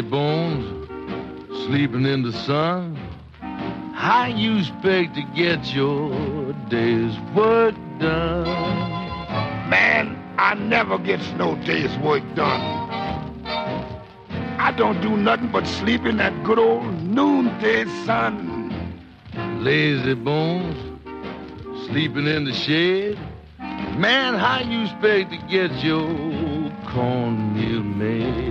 Lazy bones, sleeping in the sun. How you expect to get your day's work done? Man, I never gets no day's work done. I don't do nothing but sleep in that good old noonday sun. Lazy bones, sleeping in the shed. Man, how you expect to get your cornmeal made?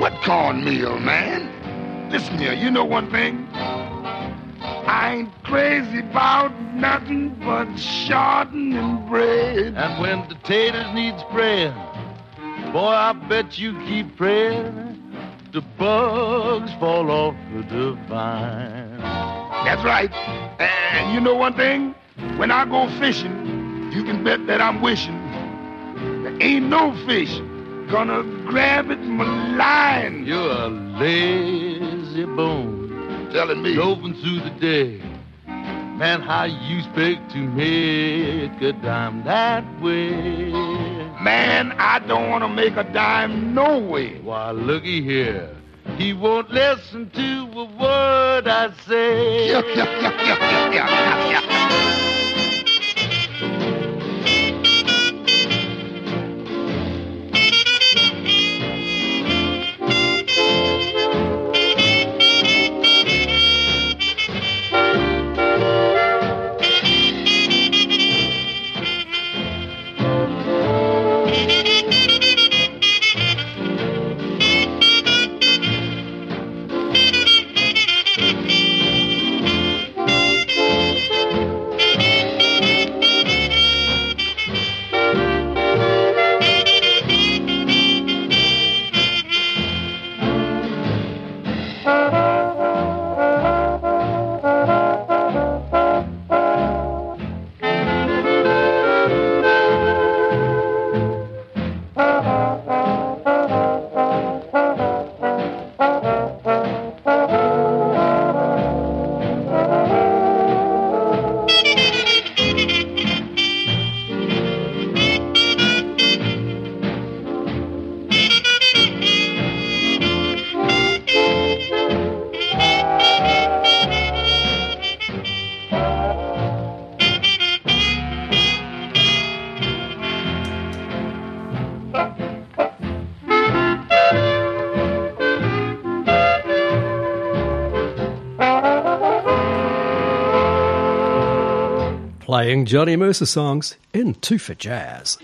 What cornmeal, man? Listen here, you know one thing? I ain't crazy about nothing but shortening and bread. And when the taters need spraying, boy, I bet you keep praying the bugs fall off the vine. That's right. And you know one thing? When I go fishing, you can bet that I'm wishing there ain't no fish gonna grab it my line. You're a lazy bone, telling me. Open through the day. Man, how you expect to make a dime that way? Man, I don't want to make a dime no way. Why, looky here. He won't listen to a word I say. Playing Johnny Mercer songs in Two for Jazz.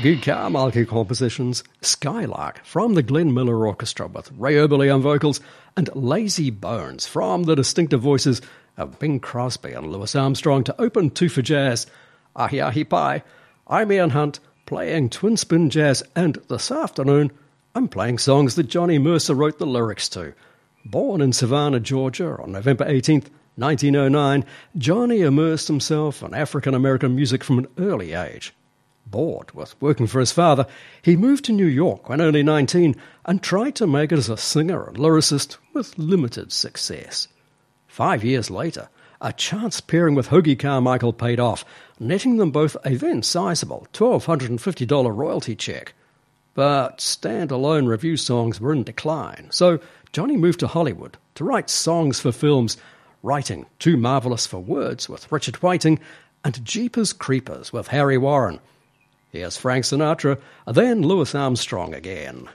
Hoagy Carmichael compositions Skylark from the Glenn Miller Orchestra with Ray Eberle on vocals and Lazy Bones from the distinctive voices of Bing Crosby and Louis Armstrong to open Two for Jazz. Ahi Ahi Pie. I'm Ian Hunt playing twin spin jazz and this afternoon I'm playing songs that Johnny Mercer wrote the lyrics to. Born in Savannah, Georgia on November 18th, 1909, Johnny immersed himself in African American music from an early age. Bored with working for his father, he moved to New York when only 19 and tried to make it as a singer and lyricist with limited success. Five years later, a chance pairing with Hoagy Carmichael paid off, netting them both a then sizable $1,250 royalty check. But standalone revue songs were in decline, so Johnny moved to Hollywood to write songs for films, writing Too Marvelous for Words with Richard Whiting and Jeepers Creepers with Harry Warren. Here's Frank Sinatra, then Louis Armstrong again.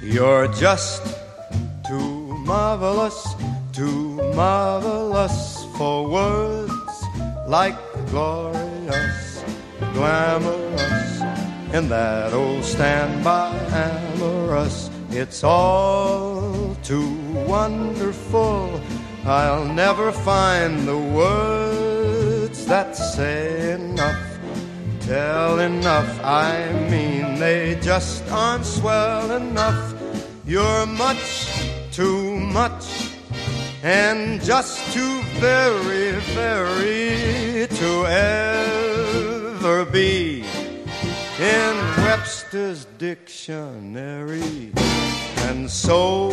You're just too marvelous, too marvelous for words like glorious, glamorous, and that old standby amorous. It's all too wonderful. I'll never find the words that say enough, tell enough. I mean, they just aren't swell enough. You're much too much and just too very, very to ever be in Webster's dictionary. And so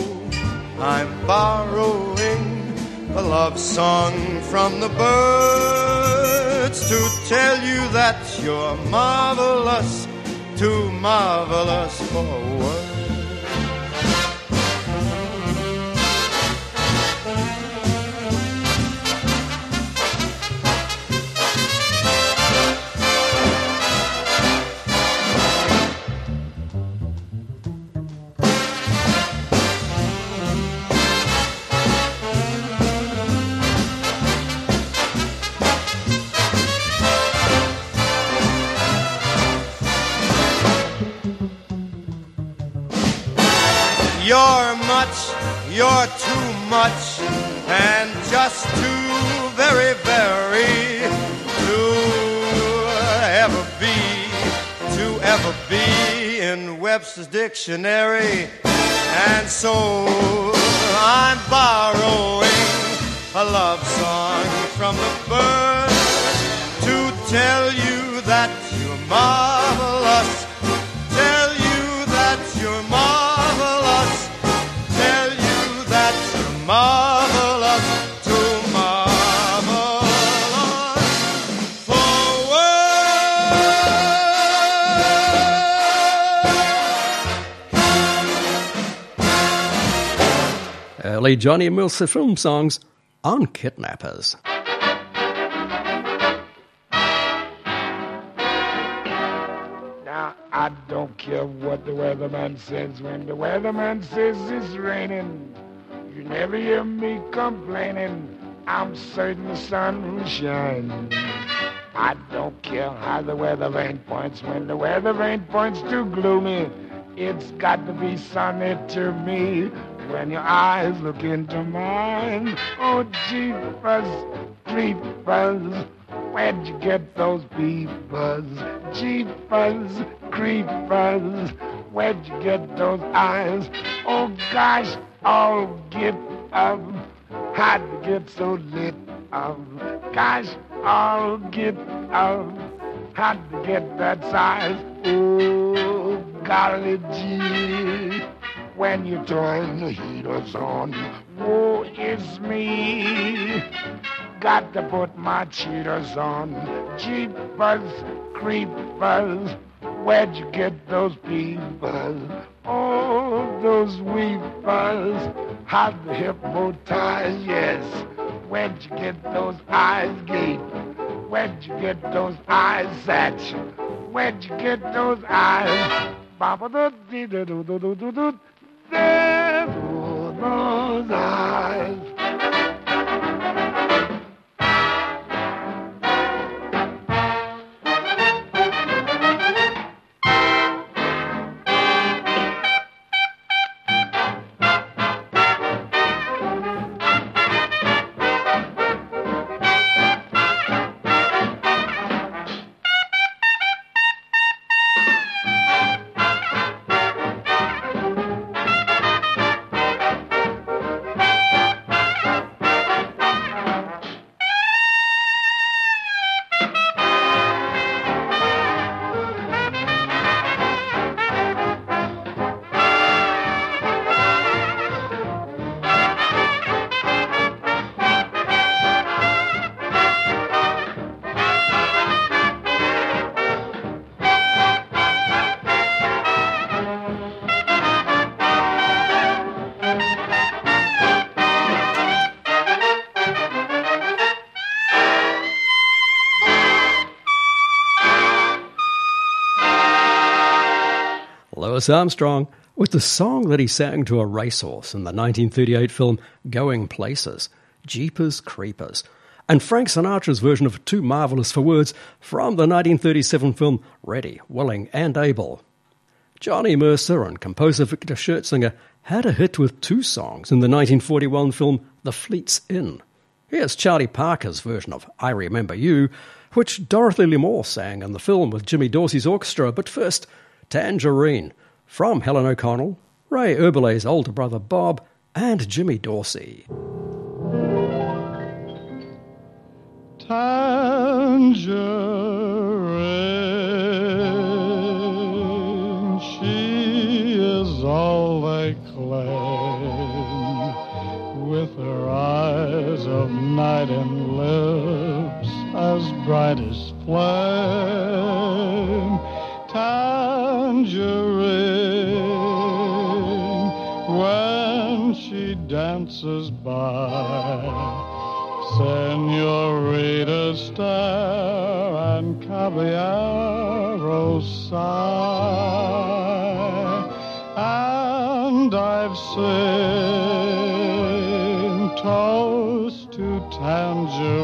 I'm borrowing a love song from the birds to tell you that you're marvelous, too marvelous for words. You're much, you're too much, and just too very, very to ever be, to ever be in Webster's dictionary. And so I'm borrowing a love song from the birds to tell you that you're marvelous. Early Johnny Mercer film songs on kidnappers. Now, I don't care what the weatherman says when the weatherman says it's raining. You never hear me complaining. I'm certain the sun will shine. I don't care how the weather vane points when the weather vane points too gloomy. It's got to be sunny to me when your eyes look into mine. Oh, jeepers, creepers, where'd you get those peepers? Jeepers, creepers, where'd you get those eyes? Oh, gosh, oh, get up. How'd you get so lit up? Gosh, I'll get up. How'd you get that size? Oh, golly gee. When you turn the heaters on, woe is me. Got to put my cheaters on. Jeepers, creepers, where'd you get those peepers? Oh, those weepers, how the hypnotize, yes. Where'd you get those eyes, Gape? Where'd you get those eyes, Satch? Where'd you get those eyes? Baba do dee do do do do do do. There go those Louis Armstrong with the song that he sang to a racehorse in the 1938 film Going Places, Jeepers Creepers, and Frank Sinatra's version of Too Marvelous for Words from the 1937 film Ready, Willing and Able. Johnny Mercer and composer Victor Schertzinger had a hit with two songs in the 1941 film The Fleet's In. Here's Charlie Parker's version of I Remember You, which Dorothy Lamour sang in the film with Jimmy Dorsey's orchestra, but first, Tangerine from Helen O'Connell, Ray Eberle's older brother Bob, and Jimmy Dorsey. Tangerine, she is all they claim, with her eyes of night and lips as bright as flame. Tangerine, dances by. Senorita stare and caballero oh, sigh, and I've seen toast to tangerine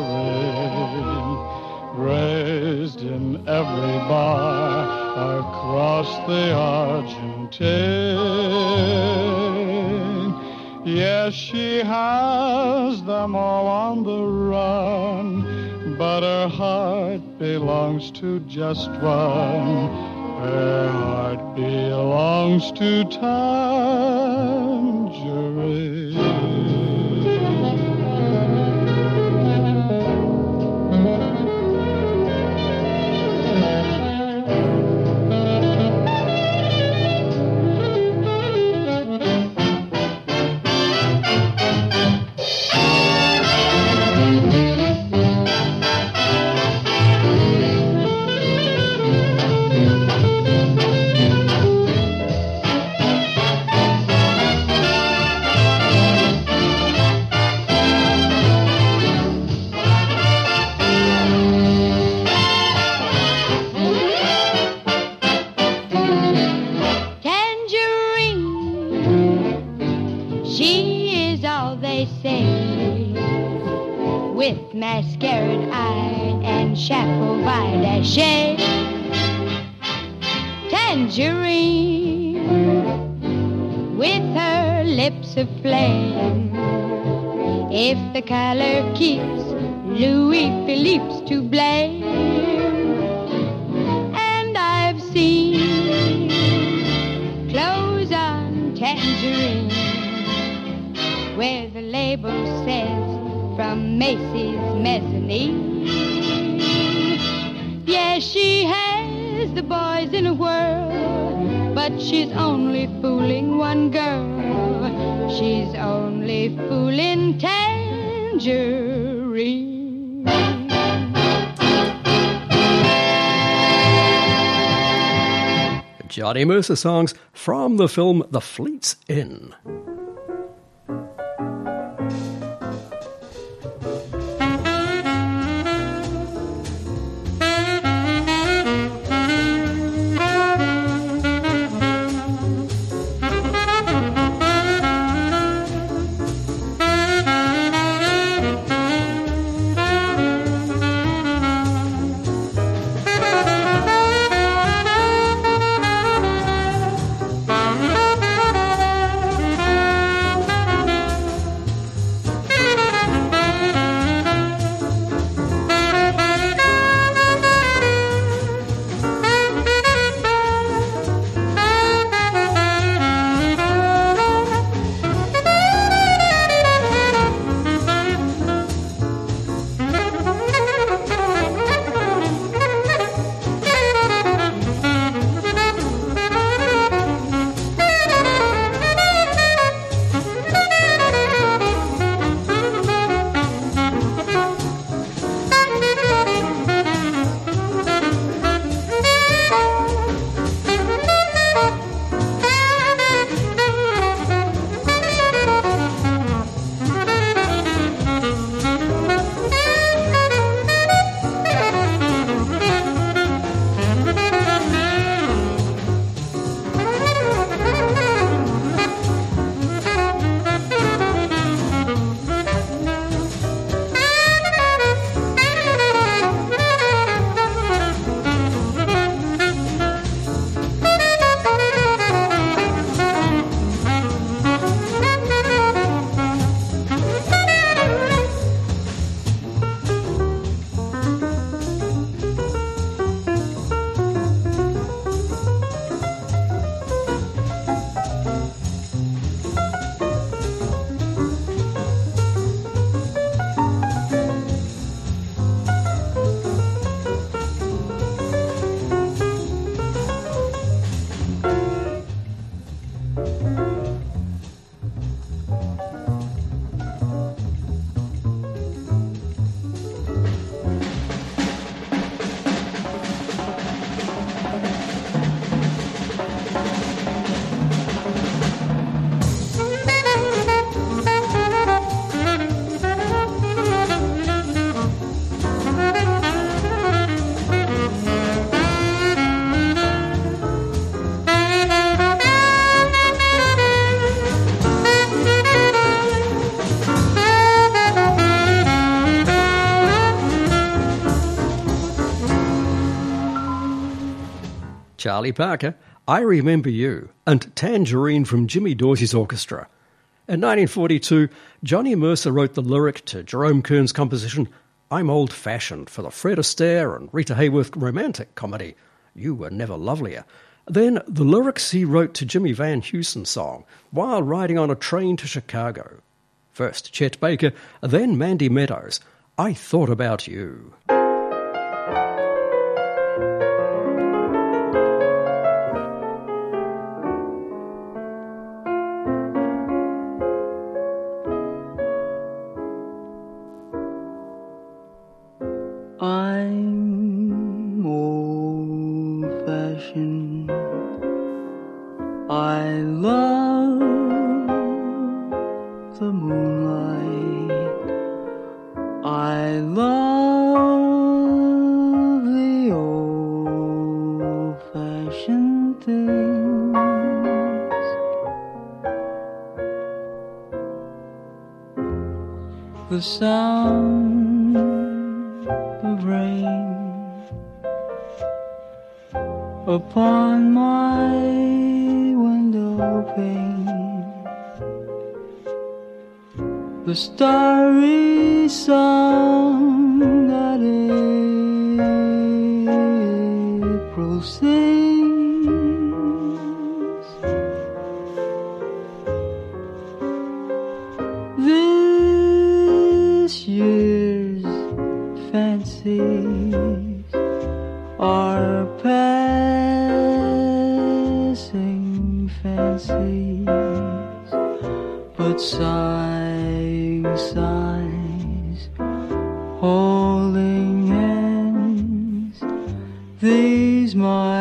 raised in every bar across the Argentine. Yes, she has them all on the run, but her heart belongs to just one. Her heart belongs to Tangerine. Dache, tangerine with her lips of flame. If the color keeps Louis Philippe's to blame, and I've seen clothes on tangerine where the label says from Macy's mezzanine. Has the boys in but she's only fooling one girl. She's only fooling Tangerine. Johnny Mercer songs from the film The Fleet's In. Charlie Parker, I Remember You, and Tangerine from Jimmy Dorsey's Orchestra. In 1942, Johnny Mercer wrote the lyric to Jerome Kern's composition I'm Old Fashioned for the Fred Astaire and Rita Hayworth romantic comedy You Were Never Lovelier. Then the lyrics he wrote to Jimmy Van Heusen's song while riding on a train to Chicago. First Chet Baker, then Mandy Meadows. I Thought About You. The but sighing sighs, holding hands. These my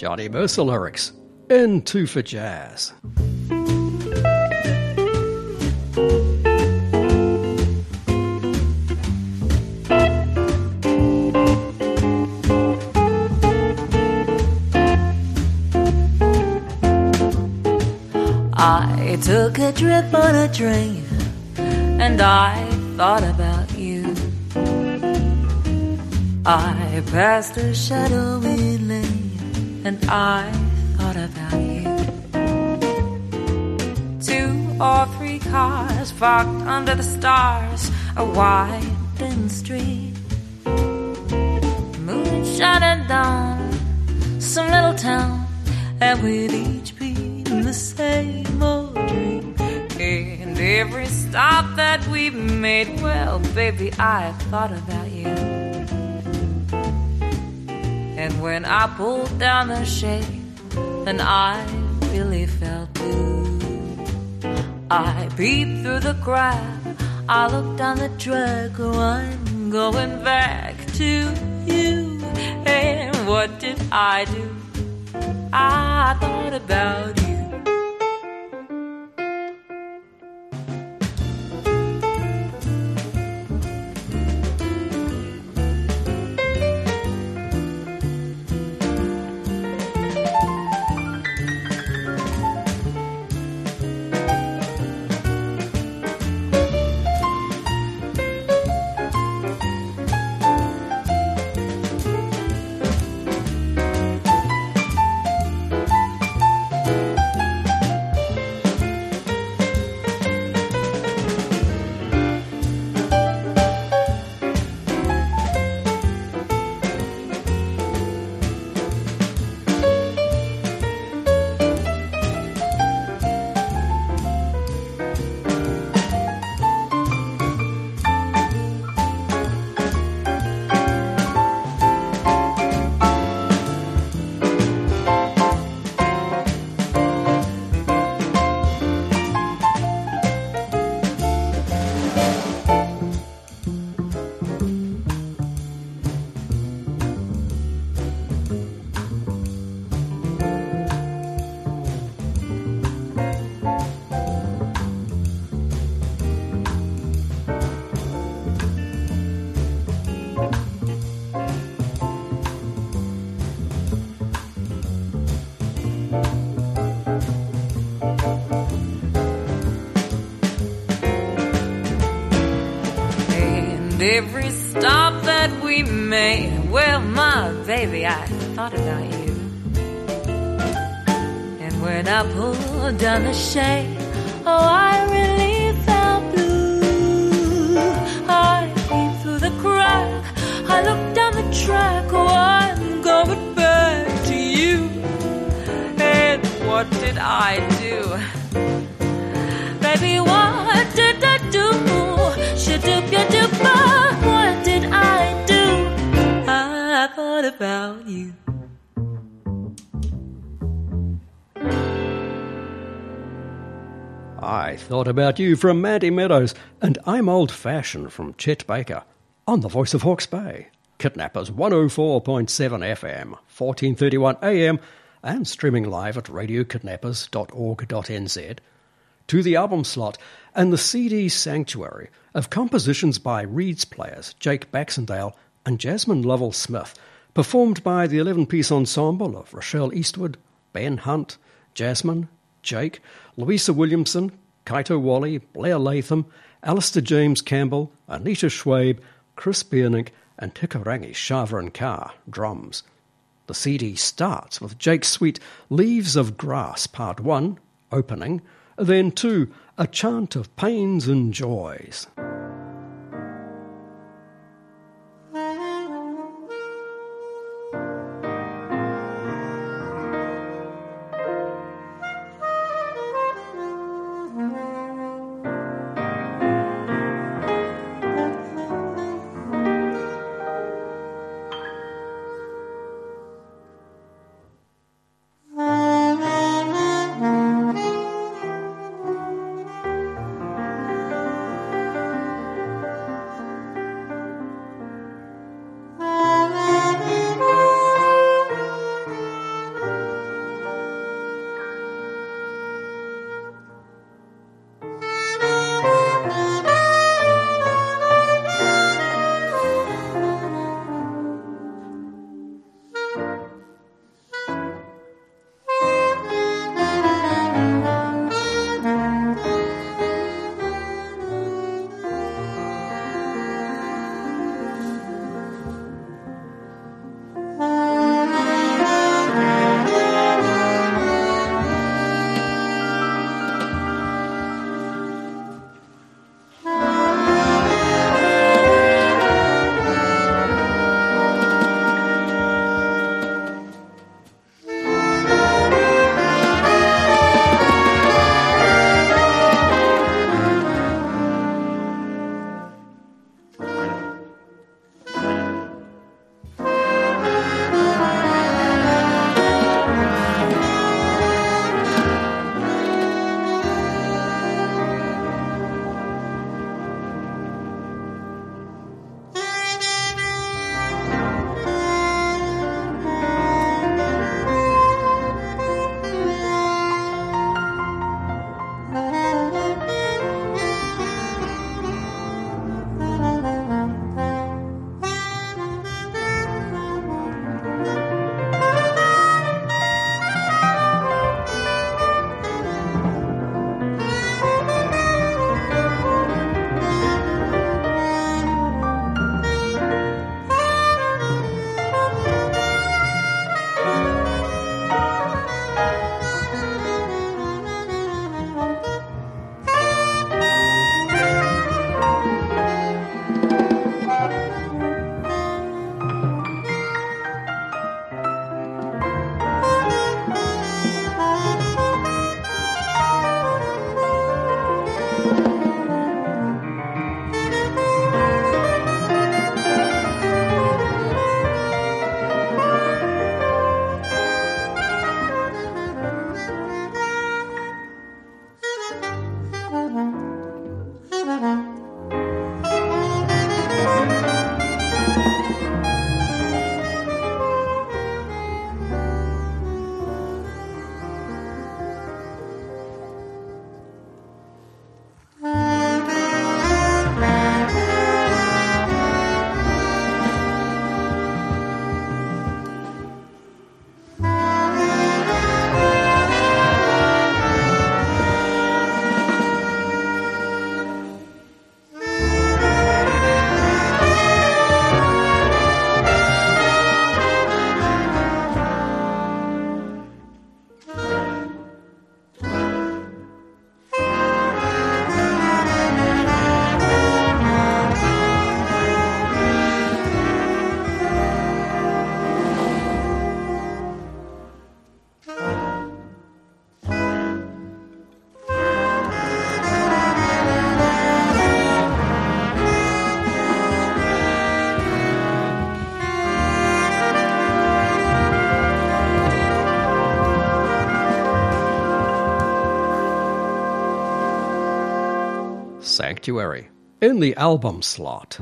Johnny Mercer lyrics in Two for Jazz. I took a trip on a train and I thought about you. I passed a shadowy lane and I thought about you. Two or three cars parked under the stars, a winding street. Moon shining down some little town, and we'd each be in the same old dream. And every stop that we made, well, baby, I thought about And when I pulled down the shade, and I really felt blue, I peeped through the crack. I looked down the track. I'm going back to you. And what did I do? I thought about you. Baby, I thought about you. And when I pulled down the shade, oh, I really felt blue. I peeped through the crack, I looked down the track, oh, I'm going back to you. And what did I do? Baby, what I thought about you from Mandy Meadows, and I'm old fashioned from Chet Baker on the voice of Hawke's Bay. Kidnappers 104.7 FM, 1431 AM, and streaming live at radiokidnappers.org.nz. To the album slot and the CD sanctuary of compositions by Reeds players Jake Baxendale and Jasmine Lovell Smith, performed by the 11 piece ensemble of Rochelle Eastwood, Ben Hunt, Jasmine, Jake, Louisa Williamson, Kaito Walley, Blair Latham, Alistair James Campbell, Anita Schwabe, Chris Biernick, and Tikarangi Shavran Carr, drums. The CD starts with Jake's suite Leaves of Grass, Part 1, opening, then 2, A Chant of Pains and Joys. Sanctuary in the album slot.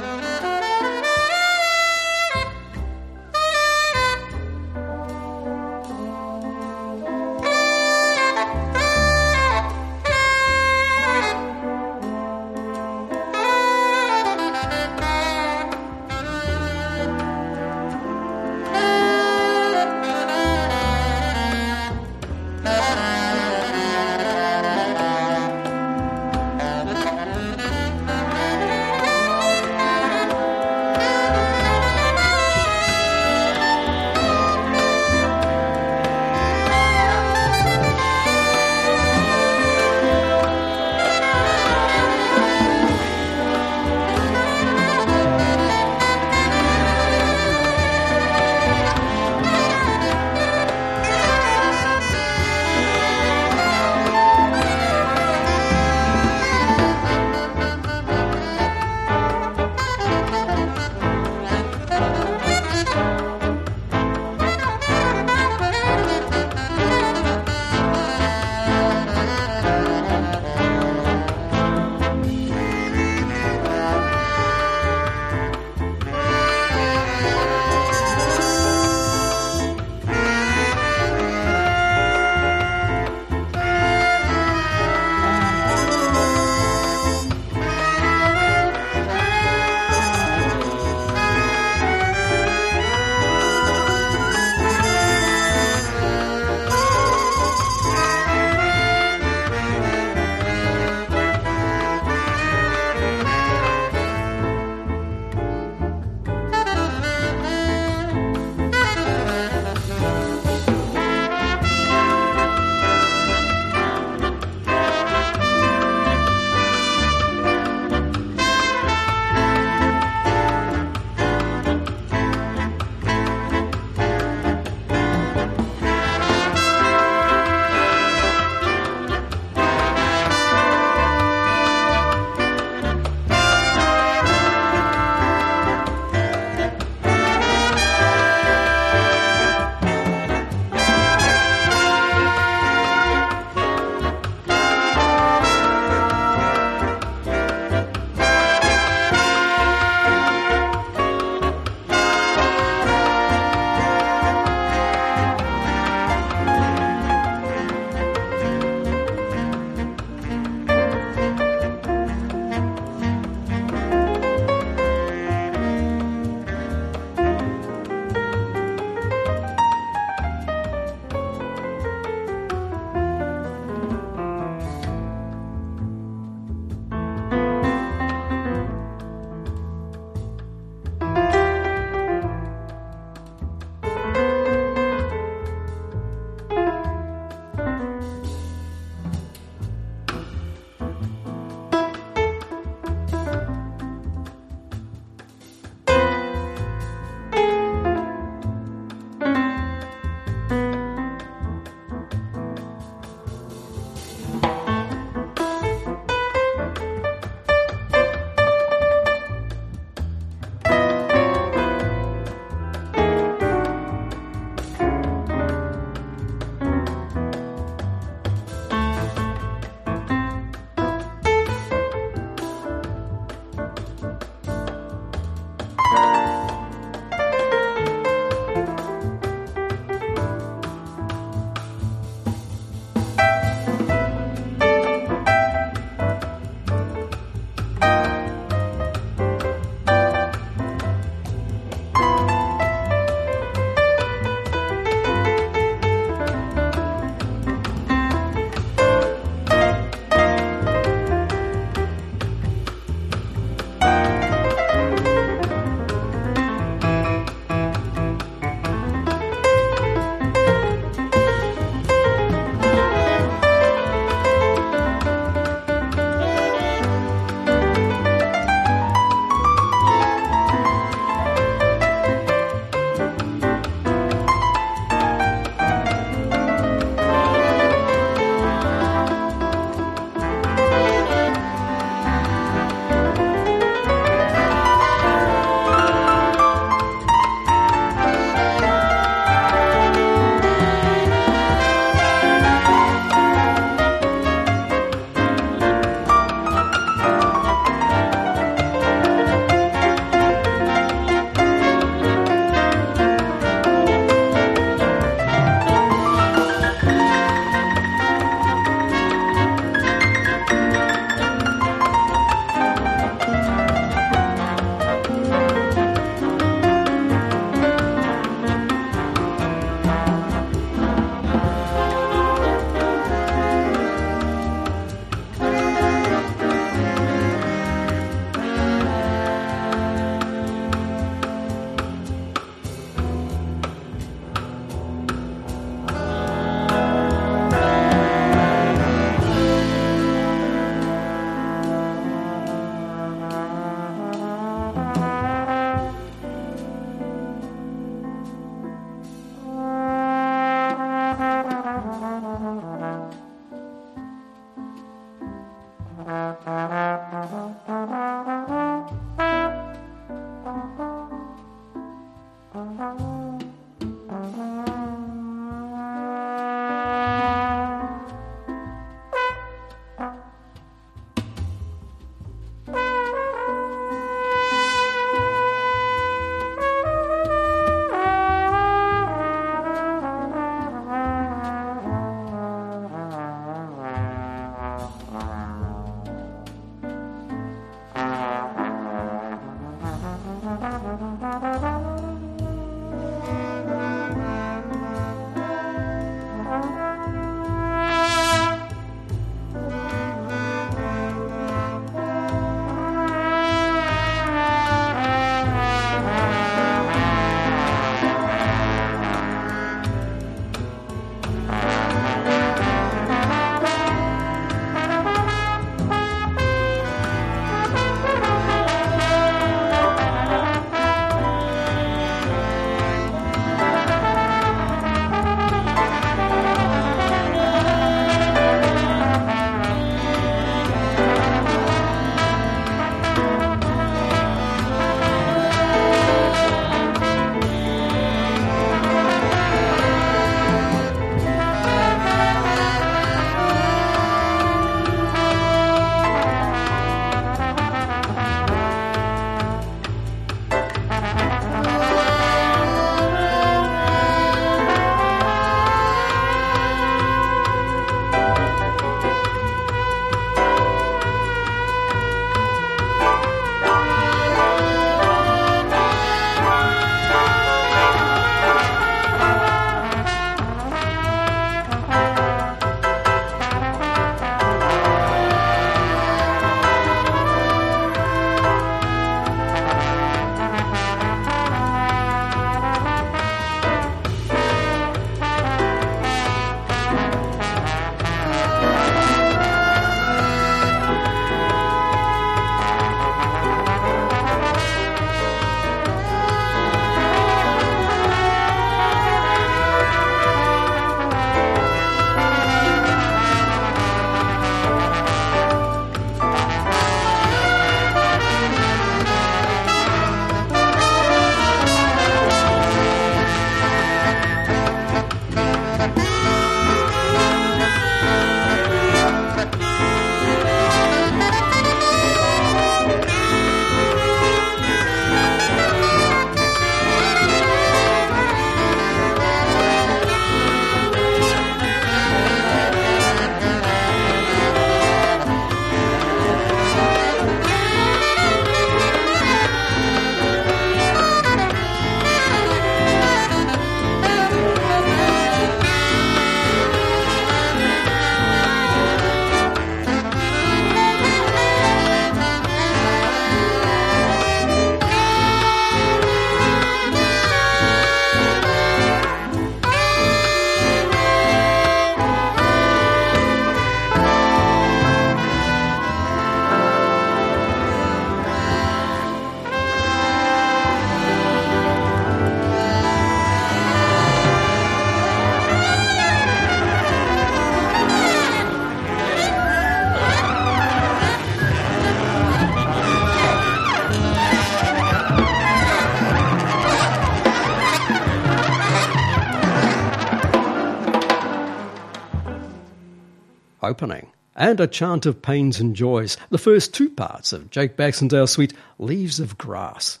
And a chant of pains and joys, the first two parts of Jake Baxendale's suite Leaves of Grass.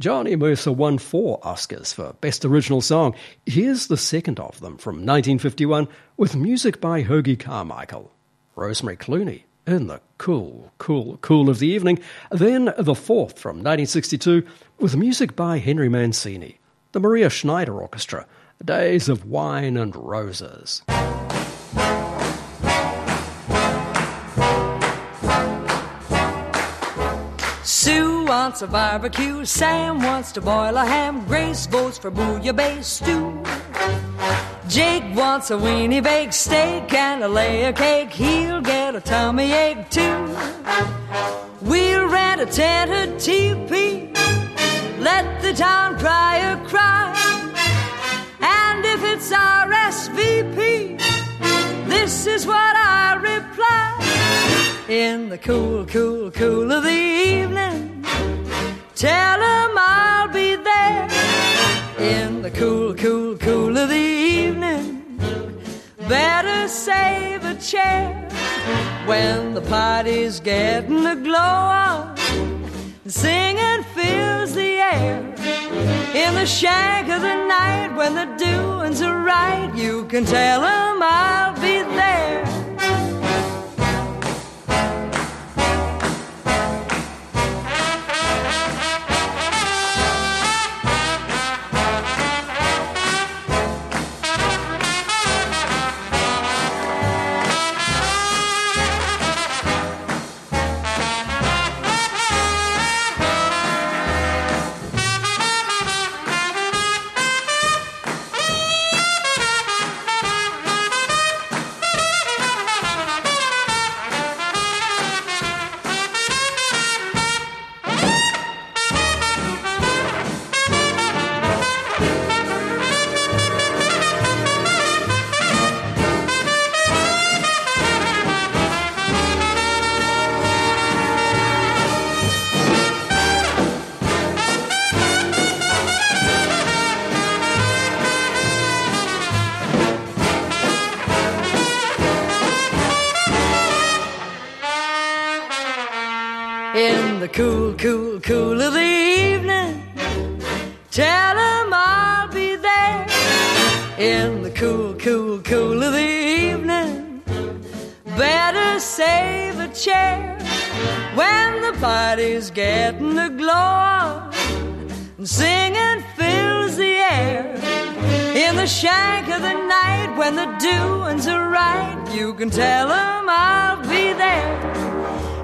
Johnny Mercer won four Oscars for Best Original Song. Here's the second of them from 1951 with music by Hoagy Carmichael. Rosemary Clooney in the cool, cool, cool of the evening. Then the fourth from 1962 with music by Henry Mancini. The Maria Schneider Orchestra. Days of Wine and Roses. Wants a barbecue, Sam wants to boil a ham, Grace votes for bouillabaisse stew. Jake wants a weenie baked steak and a layer cake, he'll get a tummy ache too. We'll rent a tent a teepee, let the town crier cry. And if it's our RSVP, this is what I reply. In the cool, cool, cool of the evening, tell 'em I'll be there. In the cool, cool, cool of the evening, better save a chair. When the party's getting a glow on, singing fills the air. In the shank of the night, when the doings are right, you can tell 'em I'll be there. You can tell 'em I'll be there.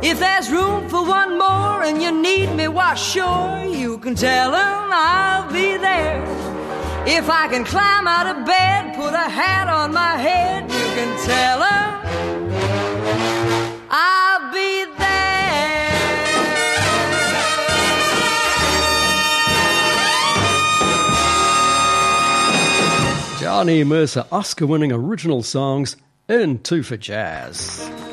If there's room for one more and you need me, why sure you can tell 'em I'll be there. If I can climb out of bed, put a hat on my head, you can tell 'em I'll be there. Johnny Mercer Oscar winning original songs in Two for Jazz.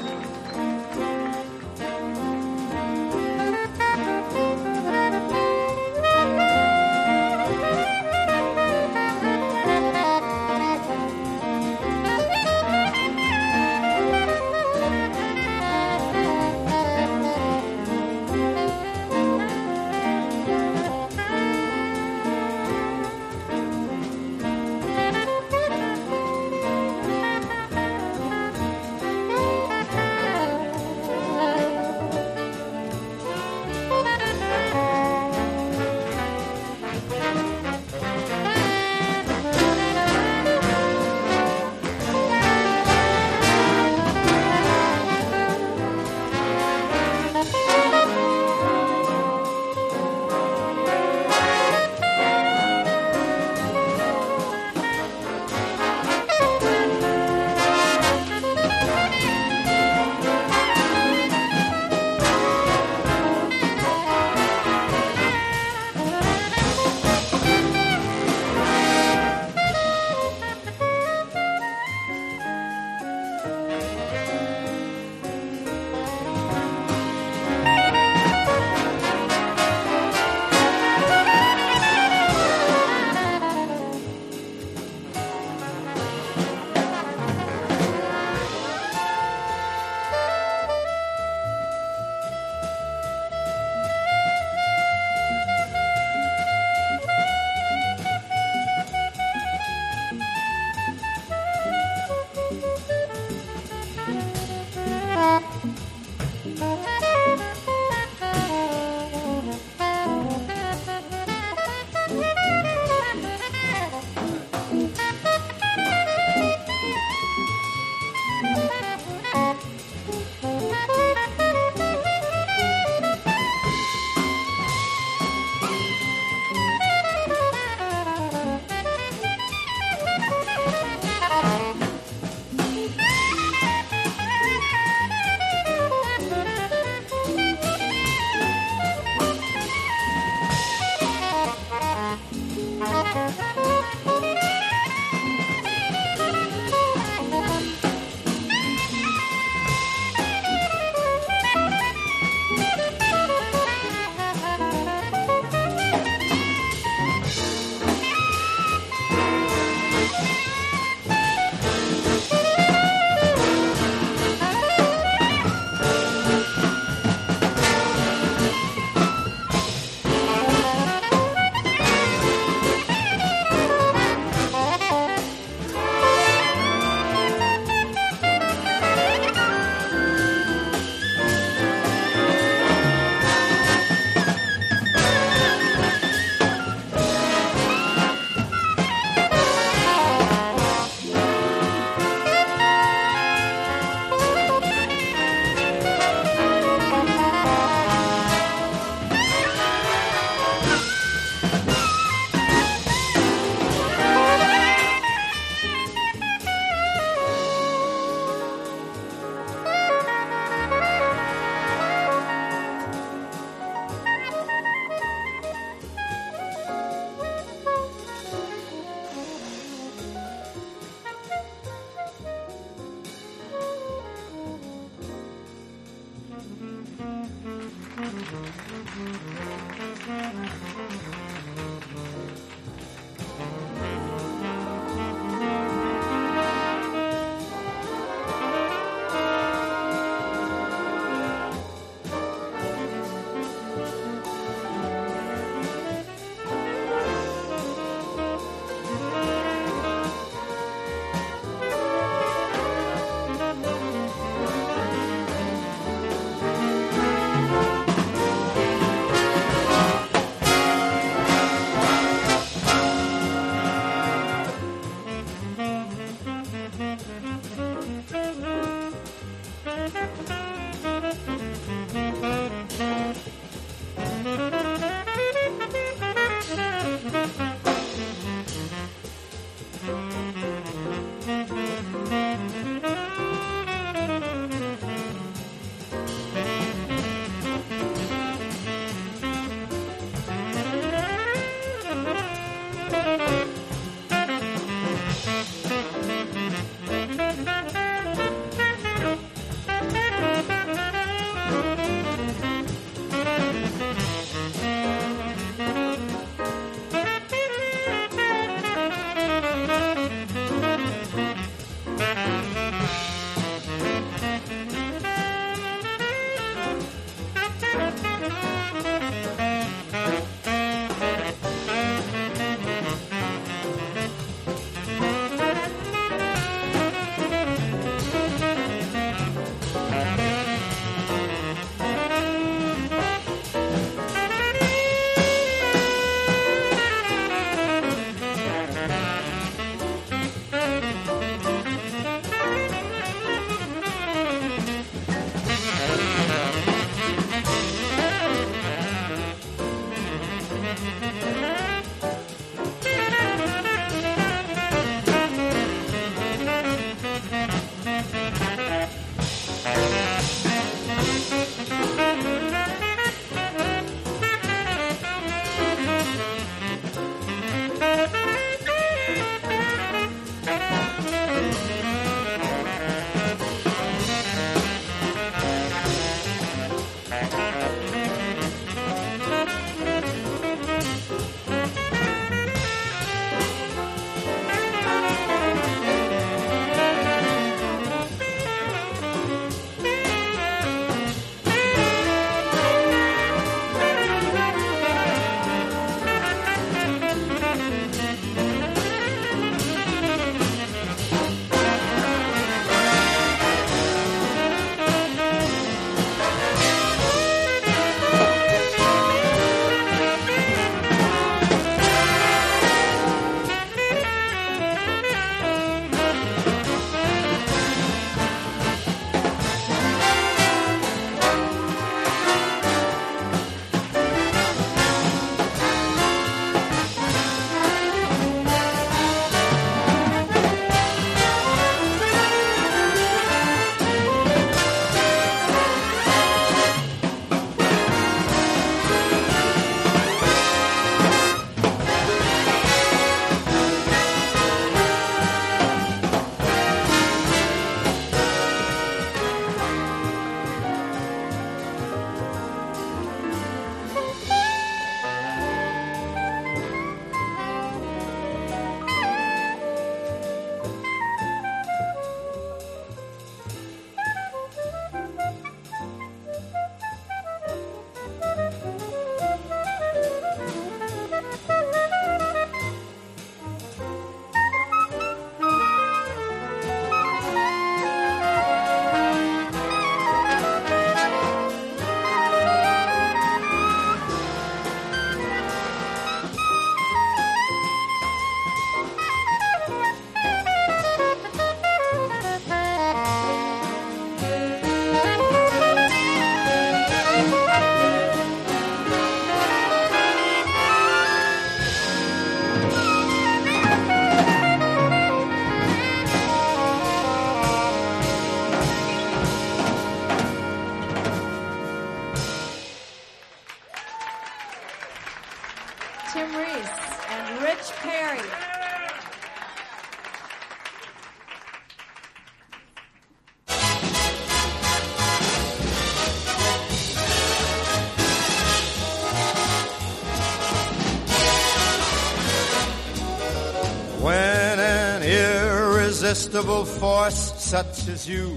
Irresistible force such as you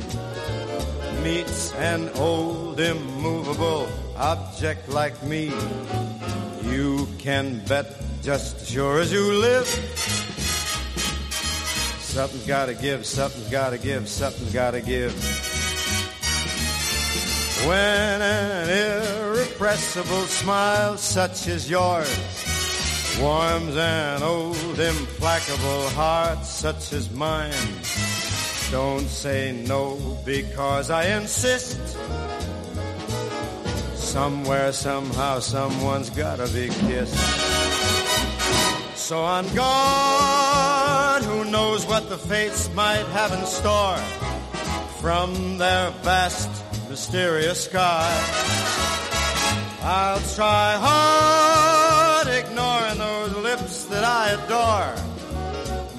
meets an old immovable object like me, you can bet just as sure as you live. Something's gotta give, something's gotta give, something's gotta give. When an irrepressible smile such as yours warms an old implacable heart such as mine, Don't say no because I insist. Somewhere, somehow, someone's gotta be kissed. So on guard, who knows what the fates might have in store from their vast, mysterious sky. I'll try hard, I adore.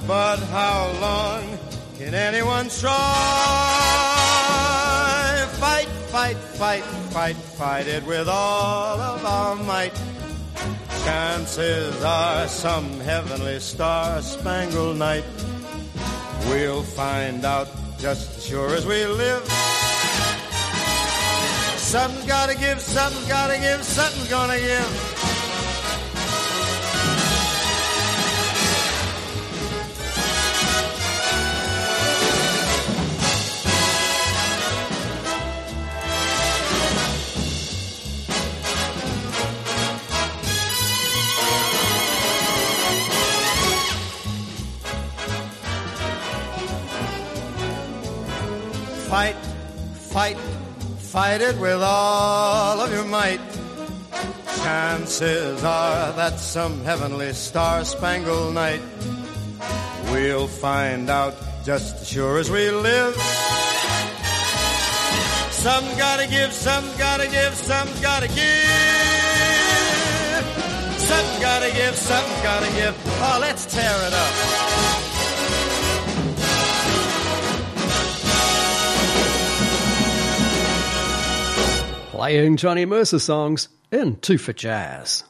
But how long can anyone try? Fight, fight, fight, fight, fight it with all of our might. Chances are some heavenly star spangled night. We'll find out just as sure as we live. Something's gotta give, something's gotta give, something's gonna give. Fight, fight, fight it with all of your might. Chances are that some heavenly star spangled night we'll find out just as sure as we live. Some gotta give, some gotta give, some gotta give. Some gotta give, some gotta give. Oh, let's tear it up. Playing Johnny Mercer songs in Two for Jazz.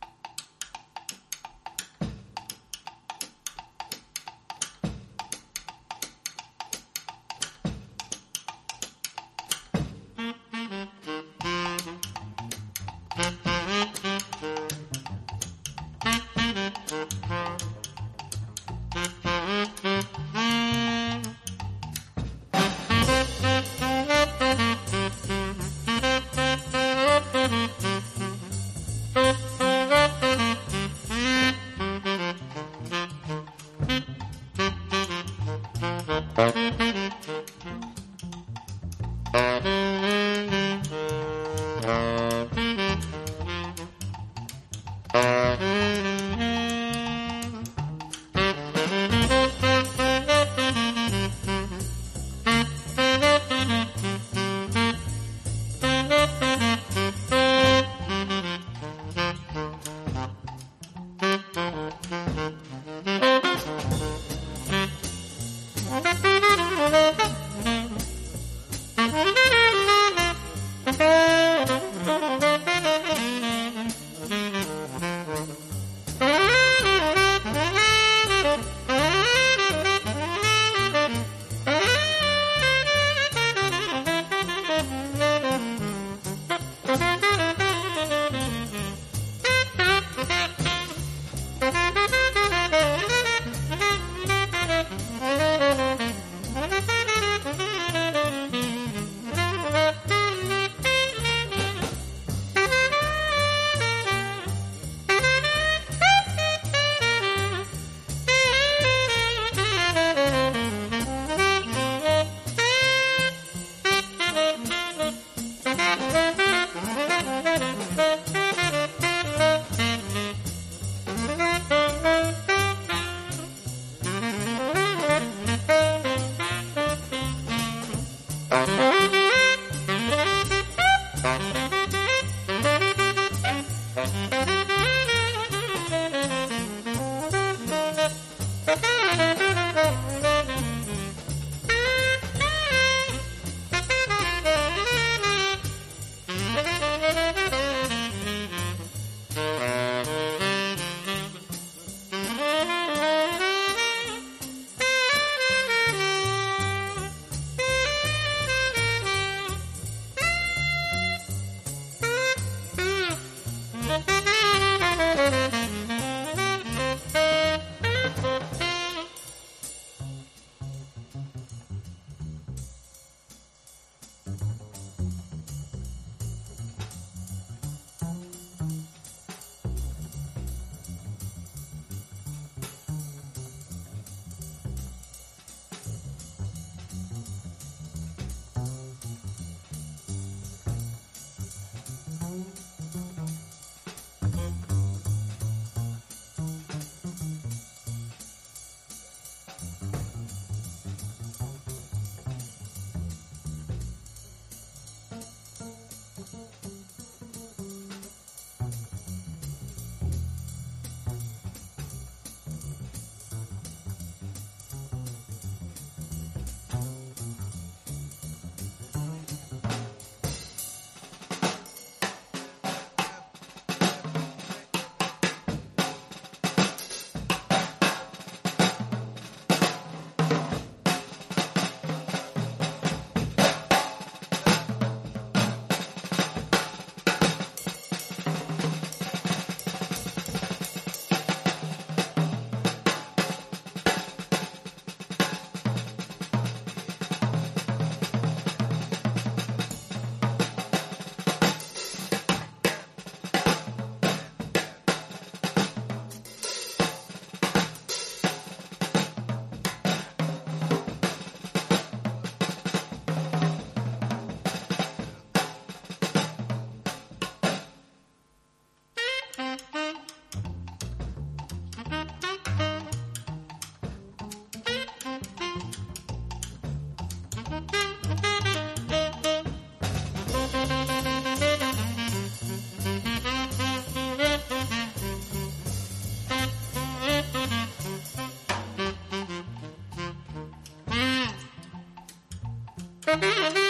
Mm-hmm.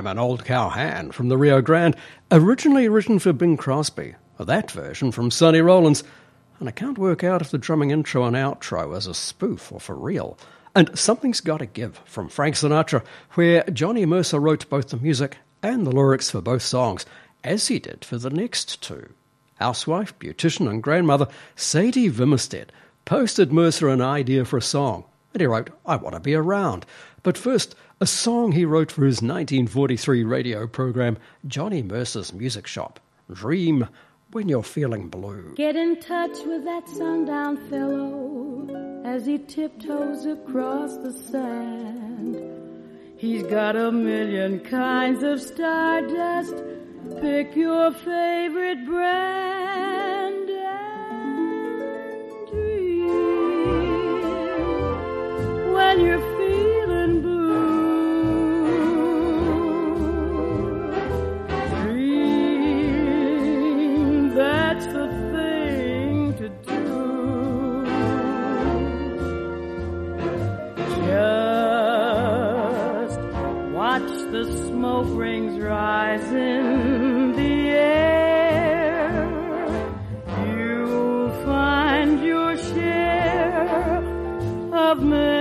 I'm an old cowhand from the Rio Grande, originally written for Bing Crosby. That version from Sonny Rollins. And I can't work out if the drumming intro and outro is a spoof or for real. And Something's Gotta Give from Frank Sinatra, where Johnny Mercer wrote both the music and the lyrics for both songs, as he did for the next two. Housewife, beautician, and grandmother Sadie Vimmerstedt posted Mercer an idea for a song, and he wrote, I Want to Be Around. But first, a song he wrote for his 1943 radio program, Johnny Mercer's Music Shop. Dream when you're feeling blue. Get in touch with that sundown fellow as he tiptoes across the sand. He's got a million kinds of stardust. Pick your favorite brand and dream when you're rise in the air. You'll find your share of memories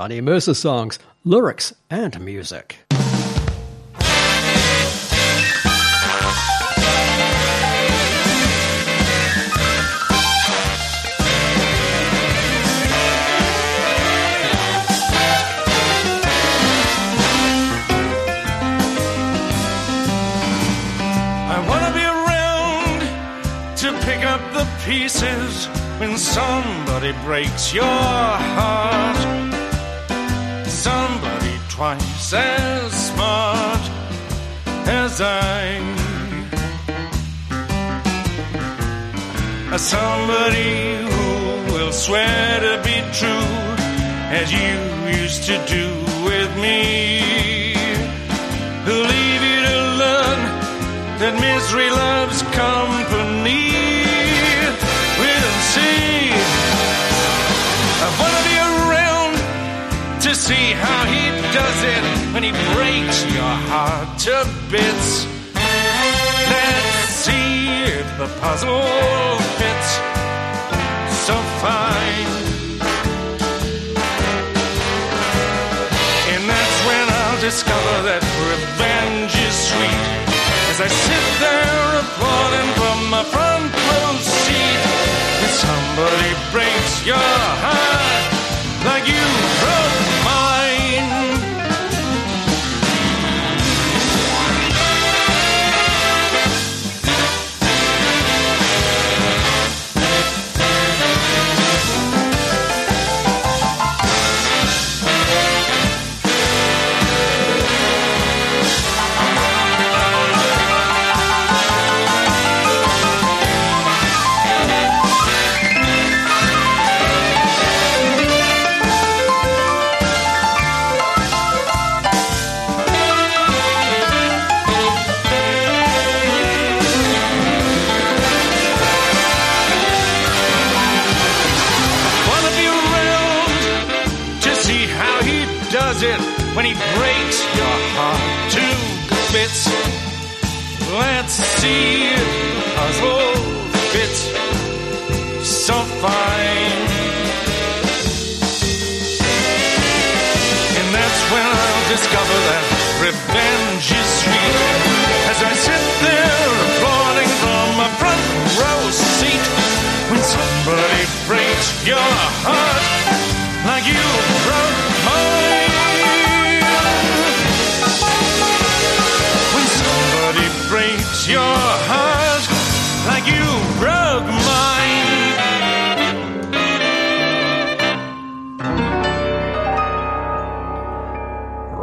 Johnny Mercer songs, lyrics, and music. I wanna be around to pick up the pieces when somebody breaks your heart. I. Somebody who will swear to be true as you used to do with me. Who'll leave you to learn that misery loves company? We'll see. I wanna be around to see how he does it when he breaks your heart to bits. Puzzle fits so fine. And that's when I'll discover that revenge is sweet. As I sit there applauding from my front row seat, if somebody breaks your heart see the puzzle fits so fine. And that's when I'll discover that revenge is sweet. As I sit there applauding from my front row seat. When somebody breaks your heart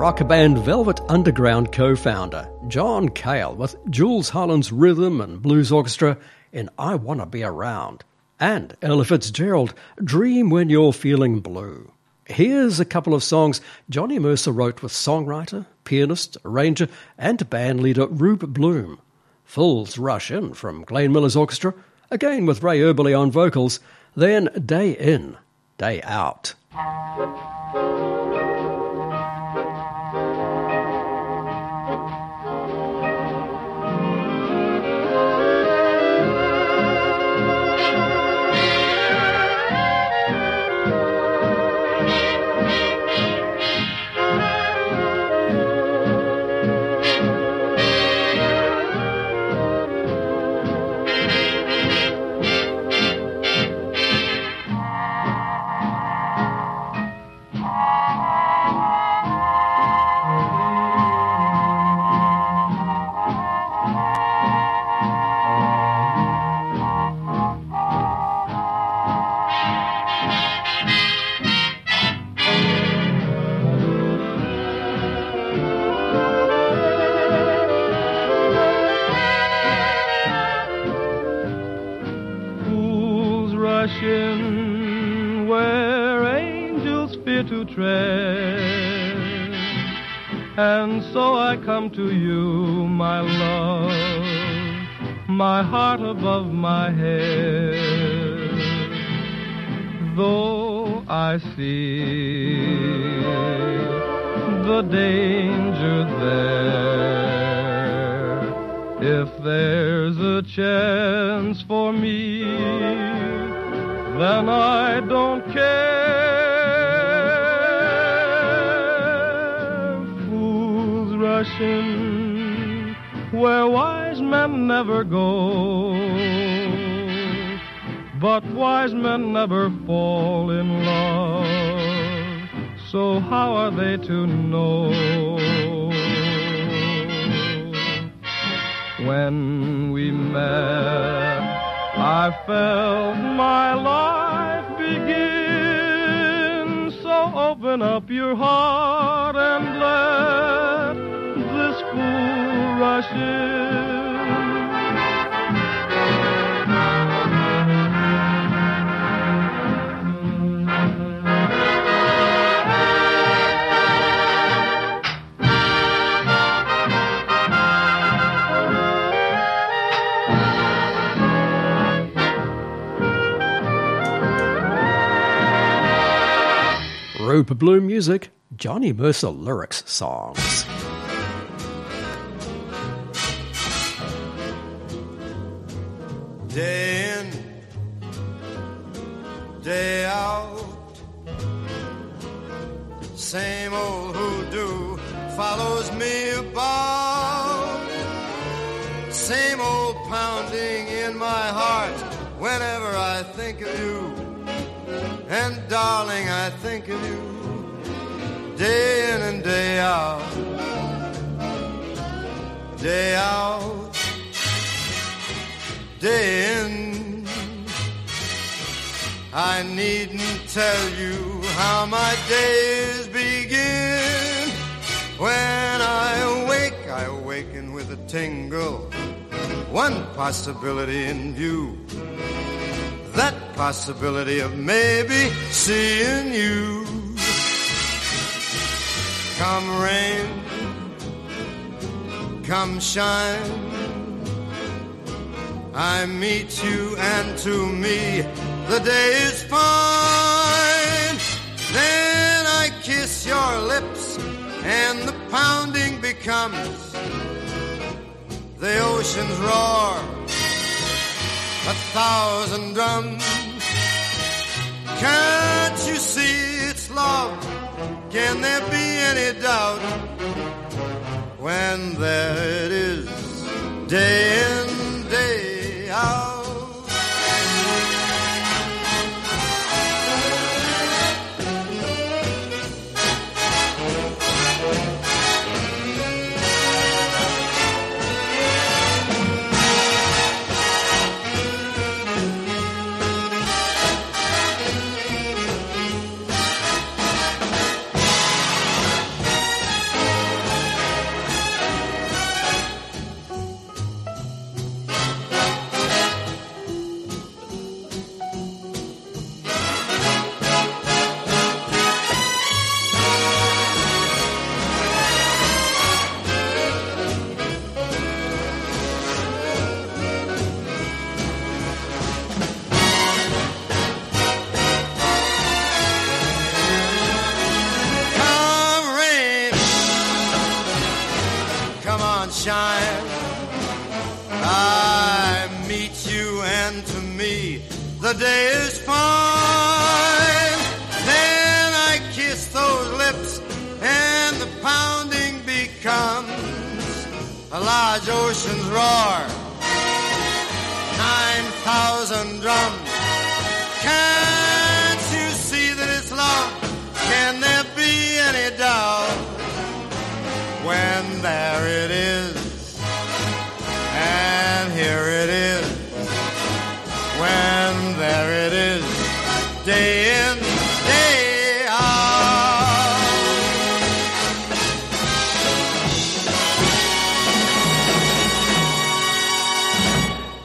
Rock band Velvet Underground co founder John Cale with Jools Holland's Rhythm and Blues Orchestra in I Wanna Be Around, and Ella Fitzgerald Dream When You're Feeling Blue. Here's a couple of songs Johnny Mercer wrote with songwriter, pianist, arranger, and bandleader Rube Bloom. Fools Rush In from Glenn Miller's orchestra, again with Ray Eberle on vocals, then Day In, Day Out. Come to you, my love, my heart above my head. Though I see the danger there, if there's a chance for me, then I don't care. Fools rush in where wise men never go, but wise men never fall in love. So how are they to know? When we met, I felt my life begin. So open up your heart and who rushes. Blue music, Johnny Mercer lyrics songs. Day in, day out, same old hoodoo follows me about. Same old pounding in my heart whenever I think of you. And darling, I think of you day in and day out. Day out, day in. I needn't tell you how my days begin. When I awake, I awaken with a tingle. One possibility in view. That possibility of maybe seeing you. Come rain, come shine. I meet you, and to me, the day is fine. Then I kiss your lips, and the pounding becomes the ocean's roar, a thousand drums. Can't you see it's love? Can there be any doubt when there it is, day in, day out? The day is fine. Then I kiss those lips and the pounding becomes a large ocean's roar. Nine thousand drums. Can't you see that it's love? Can there be any doubt when there it is? Day in, day out.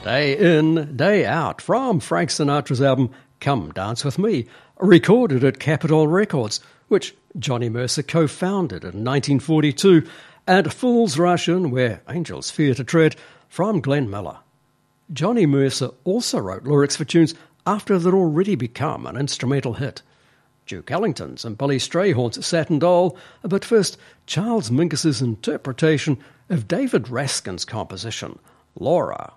Day in, day out from Frank Sinatra's album Come Dance With Me, recorded at Capitol Records, which Johnny Mercer co founded in 1942, and Fool's Rush In, Where Angels Fear to Tread, from Glenn Miller. Johnny Mercer also wrote lyrics for tunes after they'd already become an instrumental hit. Duke Ellington's and Billy Strayhorn's Satin Doll, but first Charles Mingus's interpretation of David Raksin's composition, Laura.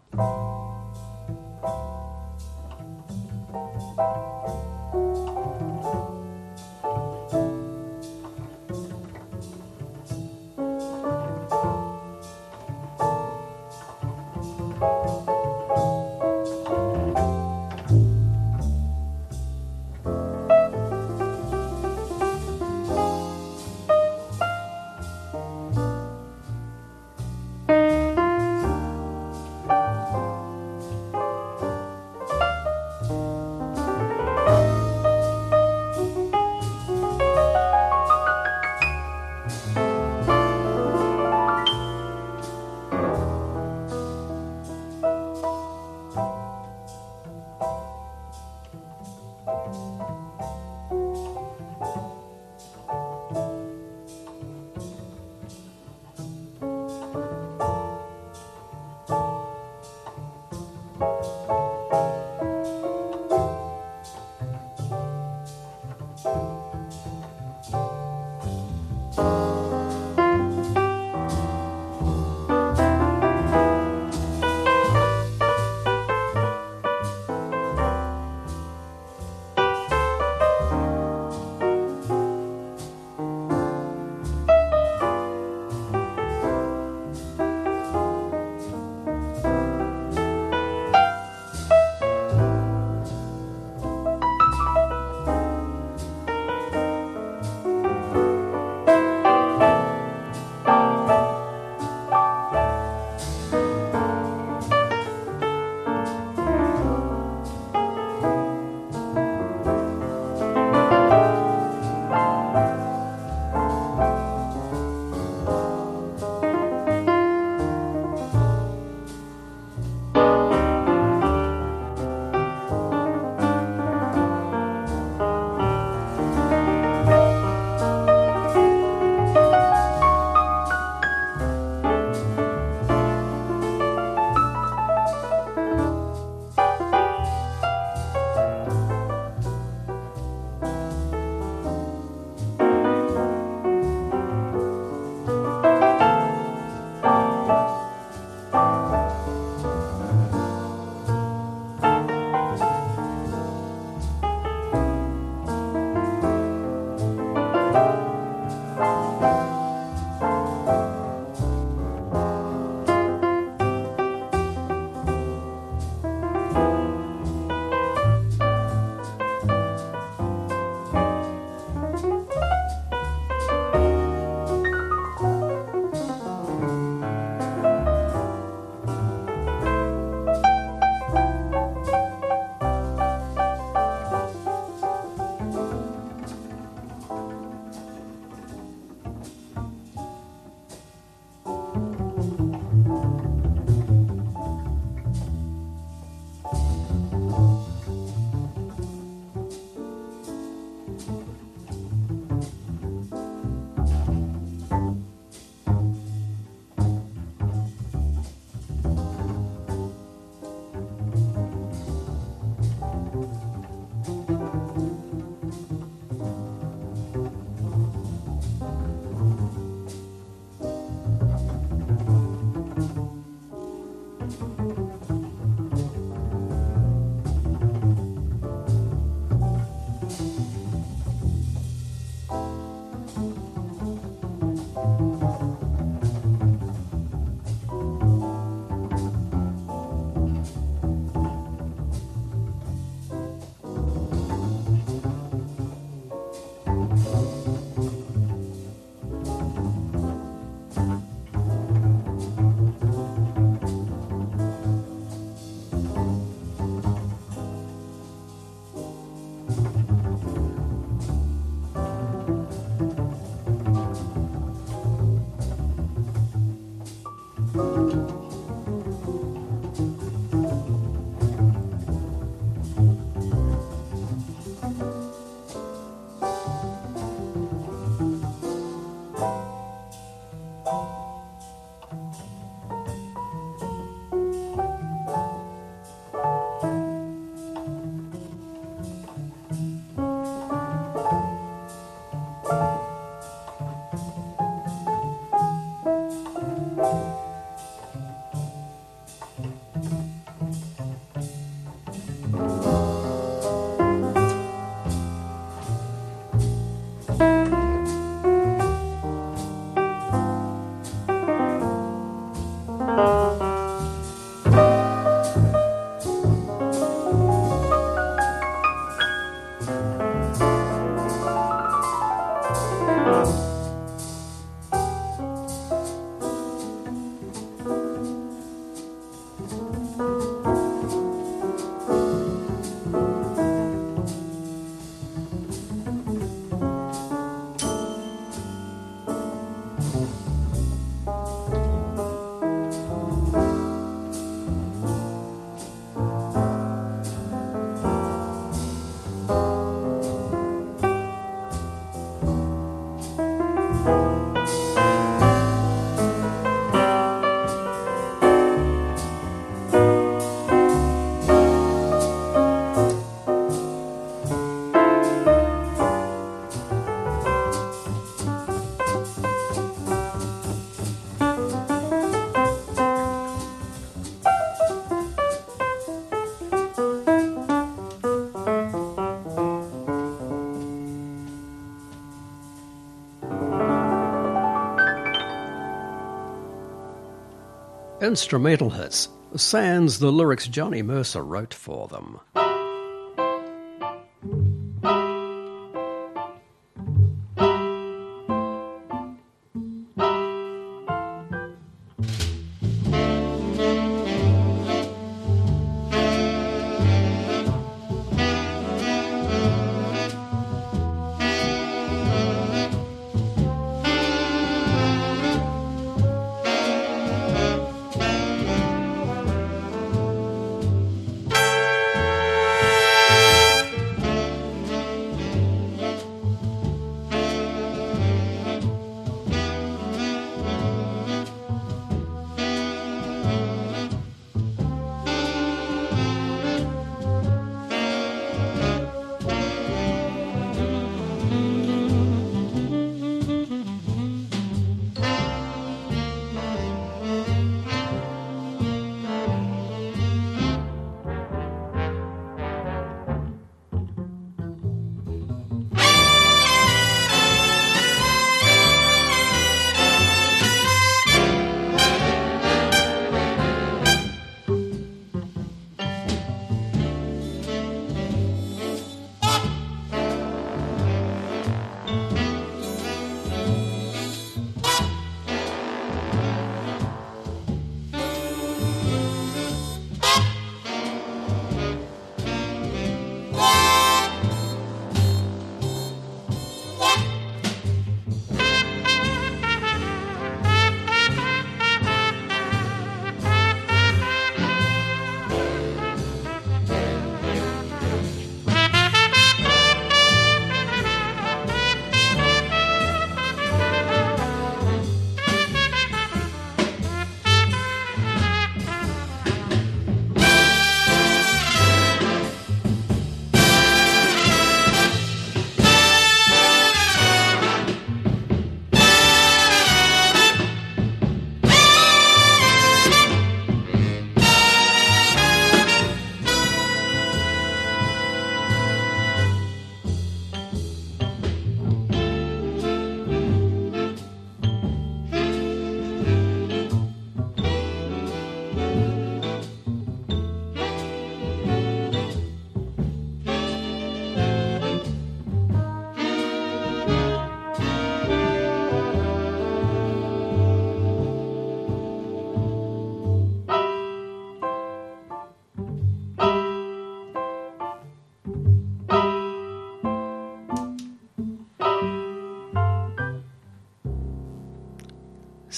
Instrumental hits, sans the lyrics Johnny Mercer wrote for them.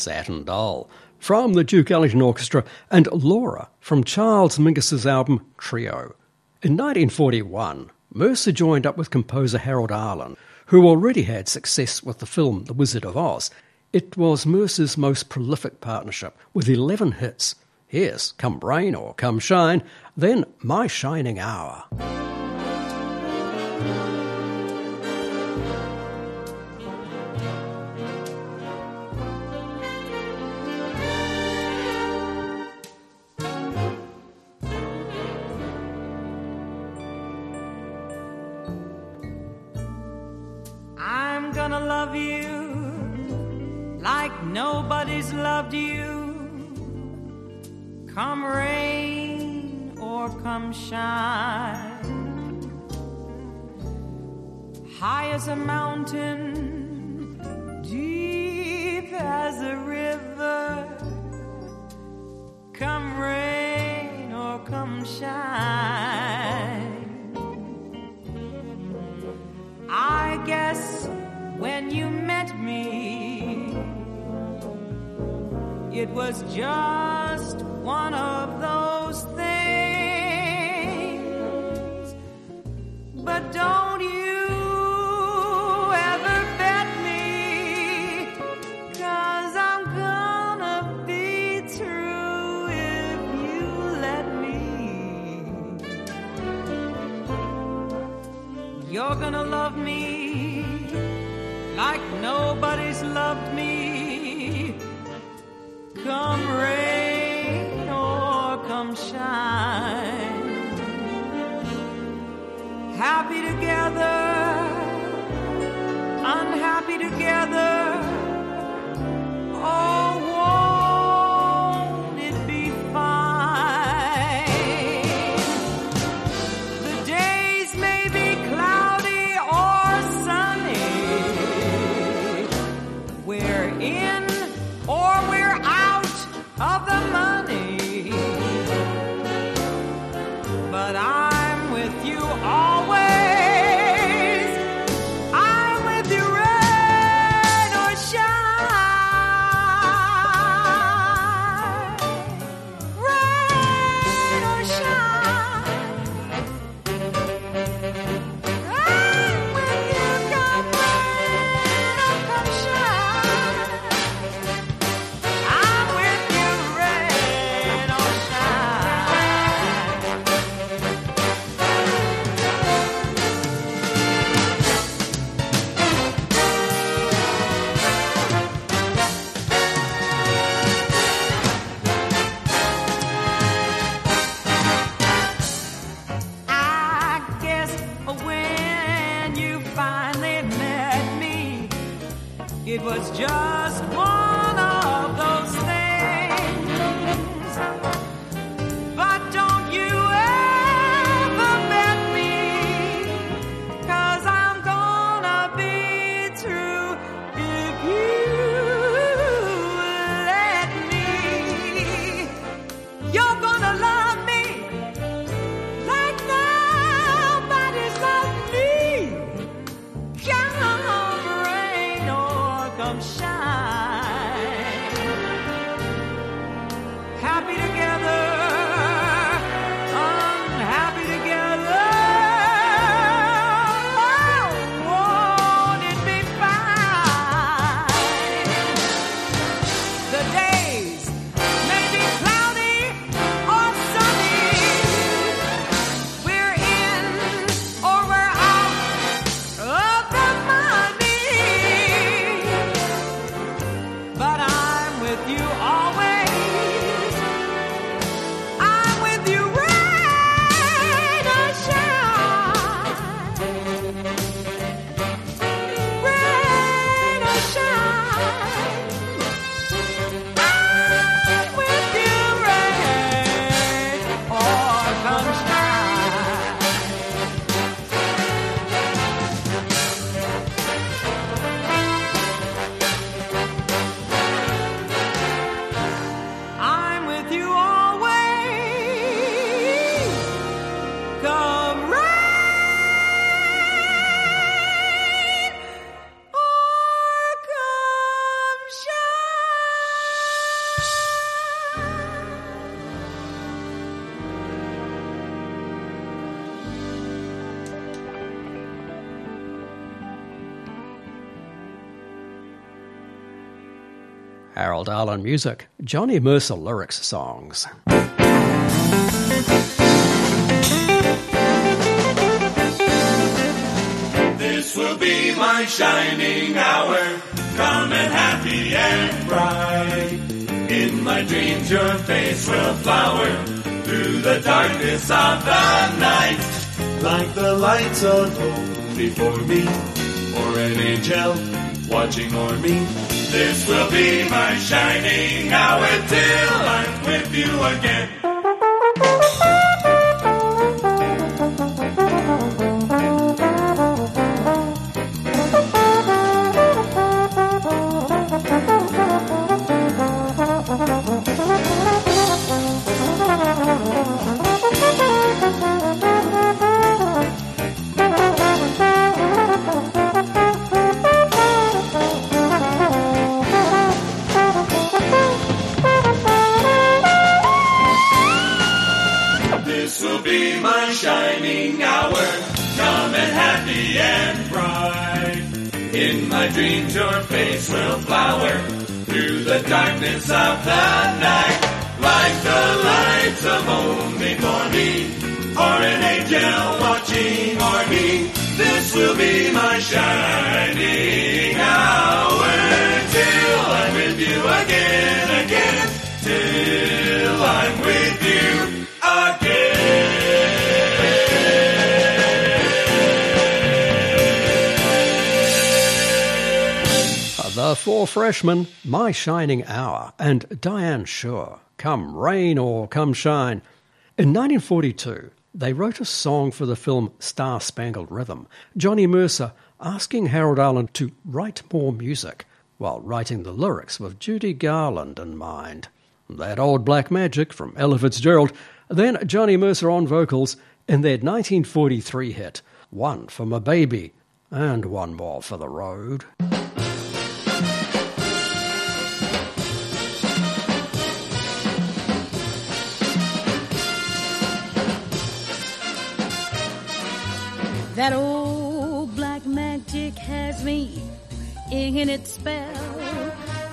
Satin Doll from the Duke Ellington Orchestra and Laura from Charles Mingus's album Trio. In 1941, Mercer joined up with composer Harold Arlen, who already had success with the film The Wizard of Oz. It was Mercer's most prolific partnership, with 11 hits. Here's Come Rain or Come Shine, then My Shining Hour. love you like nobody's loved you. Come rain or come shine. High as a mountain, deep as a river. Come rain or come shine. I guess when you met me. It was just one of those things. But don't you ever bet me, cause I'm gonna be true if you let me. You're gonna love me loved me. Come rain or come shine. Happy together, was just Arlen music, Johnny Mercer lyrics songs. This will be my shining hour, calm and happy and bright. In my dreams, your face will flower through the darkness of the night. Like the lights of home before me, or an angel watching o'er me. This will be my shining hour till I'm with you again. Four Freshmen, My Shining Hour, and Dinah Shore, Come Rain or Come Shine. In 1942, they wrote a song for the film Star Spangled Rhythm, Johnny Mercer asking Harold Arlen to write more music while writing the lyrics with Judy Garland in mind. That old black magic from Ella Fitzgerald, then Johnny Mercer on vocals in their 1943 hit, One for My Baby, and one more for the road. That old black magic has me in its spell.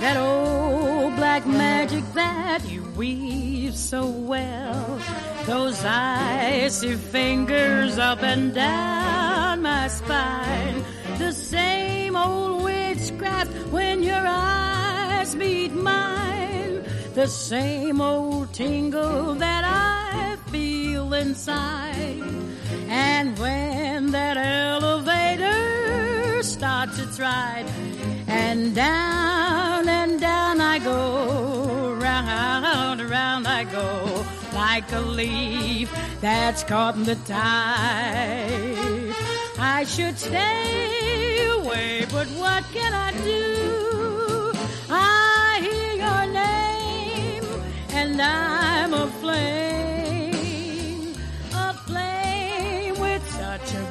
That old black magic that you weave so well. Those icy fingers up and down my spine. The same old witchcraft when your eyes meet mine. The same old tingle that I inside. And when that elevator starts its ride, and down and down I go, round, round I go, like a leaf that's caught in the tide. I should stay away, but what can I do? I hear your name, and I'm aflame,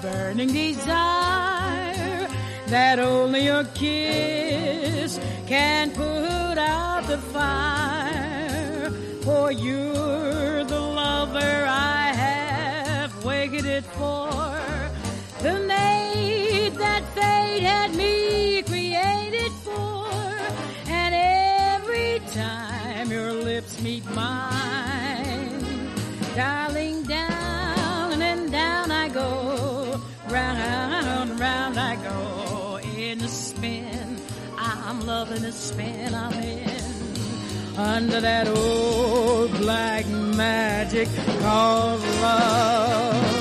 burning desire that only your kiss can put out the fire. For you're the lover I have waited for, the mate that fate had me created for. And every time your lips meet mine, darling, the spin I'm in under that old black magic called love.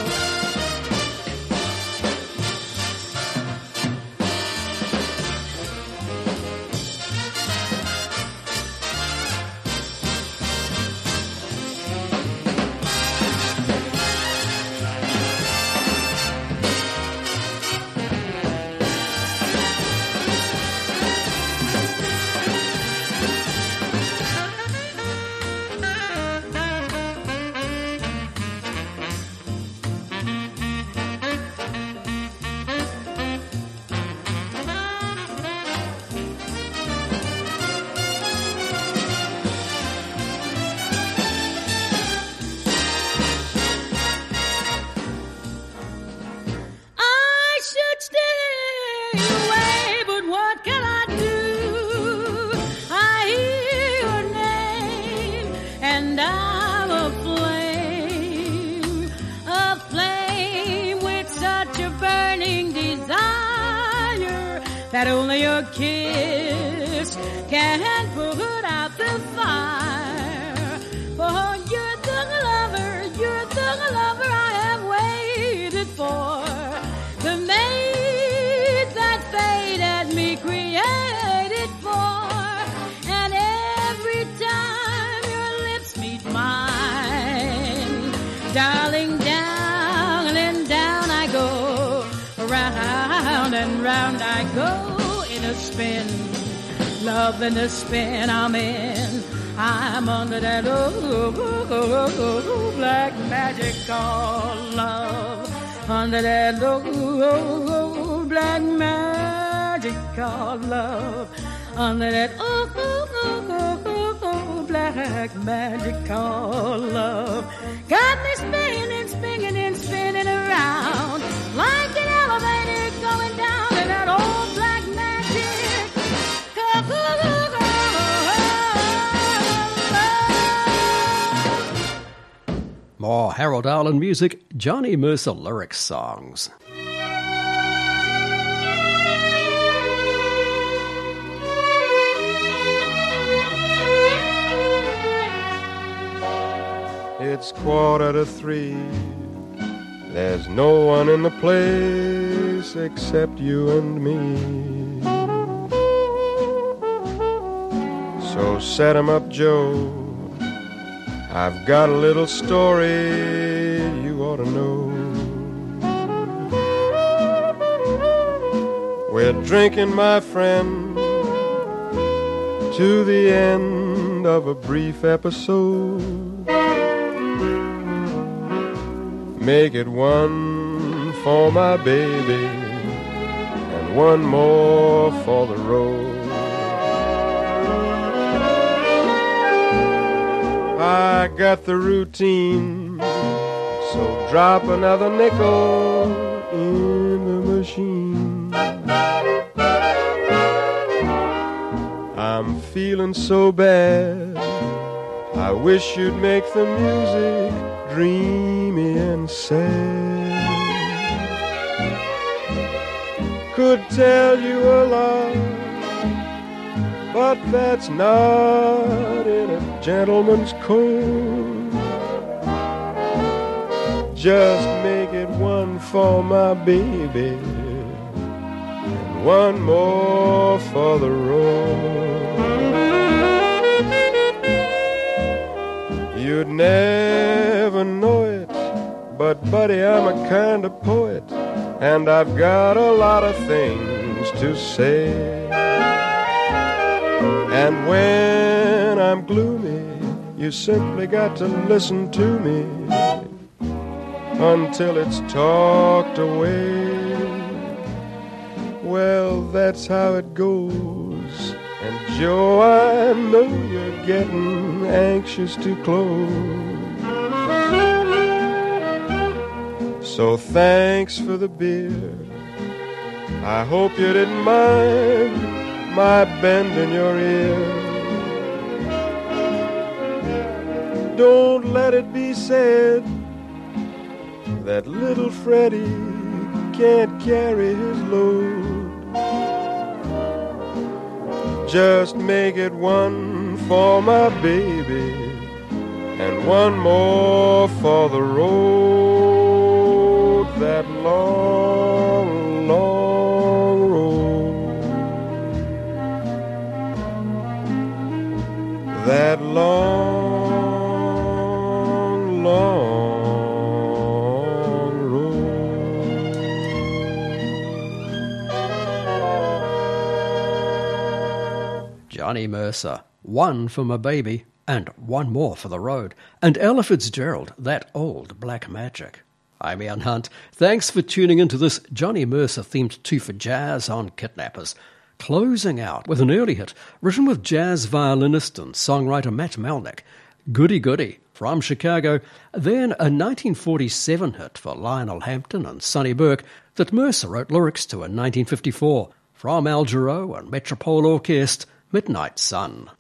Can put out the fire. For you're the lover, you're the lover I have waited for. The mate that fate had me created for. And every time your lips meet mine, darling, down and down I go. Round and round I go in a spin. Love in the spin I'm in. I'm under that old, black magic called love. Under that old, black magic called love. Under that old, black magic called love. Got me spinning, spinning, and spinning around like an elevator going for Harold Arlen music, Johnny Mercer lyric songs. It's quarter to three. There's no one in the place except you and me. So set 'em up, Joe. I've got a little story you ought to know. We're drinking, my friend, to the end of a brief episode. Make it one for my baby and one more for the road. I got the routine, so drop another nickel in the machine. I'm feeling so bad. I wish you'd make the music dreamy and sad. Could tell you a lot, but that's not in a gentleman's code. Just make it one for my baby, and one more for the road. You'd never know it, but buddy, I'm a kind of poet, and I've got a lot of things to say. And when I'm gloomy, you simply got to listen to me until it's talked away. Well, that's how it goes. And Joe, I know you're getting anxious to close. So thanks for the beer. I hope you didn't mind my bend in your ear. Don't let it be said that little Freddie can't carry his load. Just make it one for my baby and one more for the road, that long, That long, long road. Johnny Mercer, one for my baby and one more for the road, and Ella Fitzgerald, that old black magic. I'm Ian Hunt. Thanks for tuning into this Johnny Mercer themed two for jazz on Kidnappers. Closing out with an early hit written with jazz violinist and songwriter Matt Malneck, Goody Goody from Chicago, then a 1947 hit for Lionel Hampton and Sonny Burke that Mercer wrote lyrics to in 1954 from Al Jarreau and Metropole Orchestre, Midnight Sun.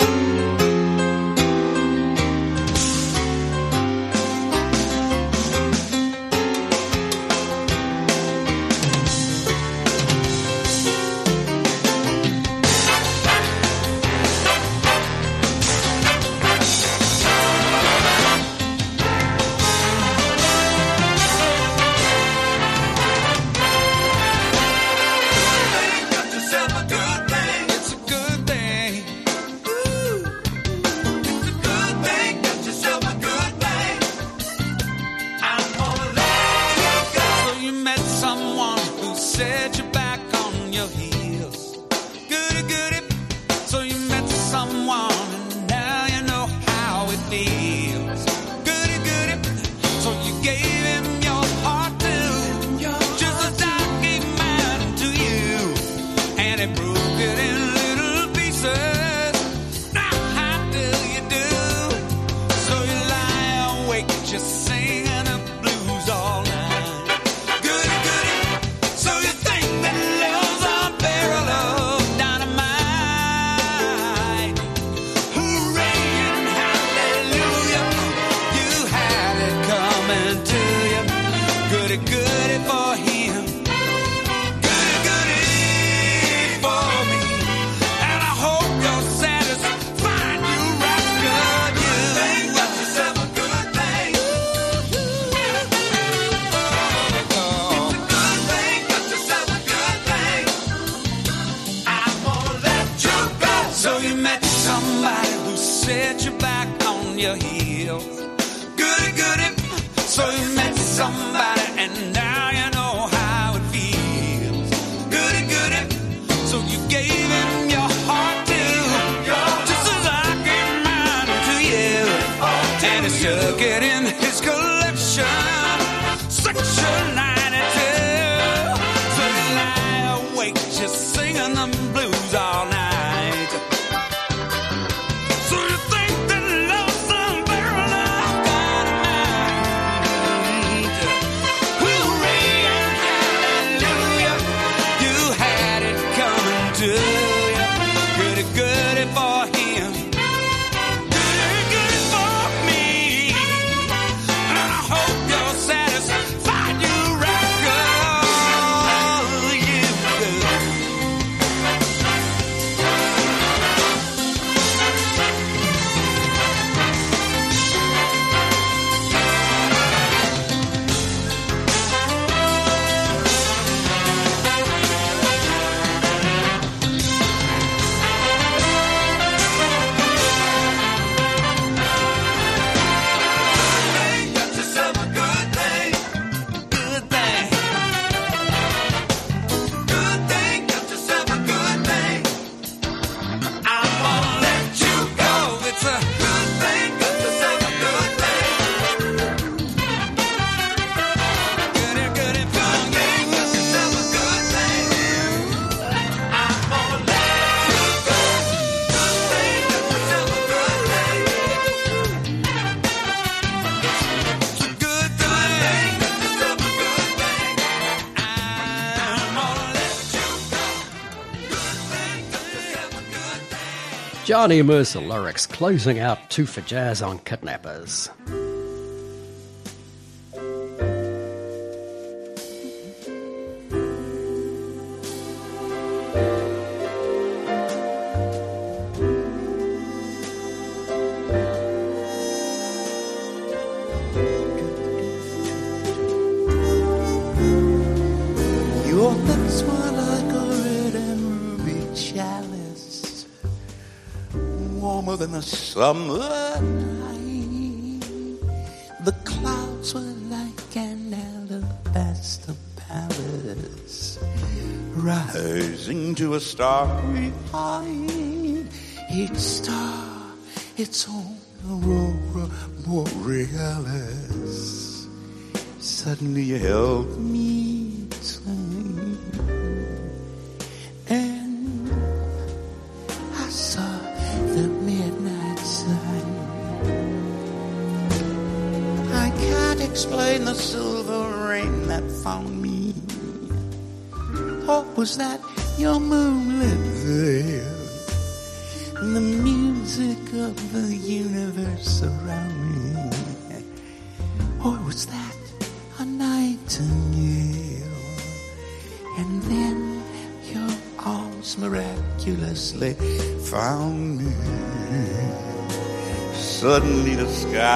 Johnny Mercer lyrics closing out Two for Jazz on Kidnappers. summer night. The clouds were like an alabaster palace, rising to a starry height. Each star, its own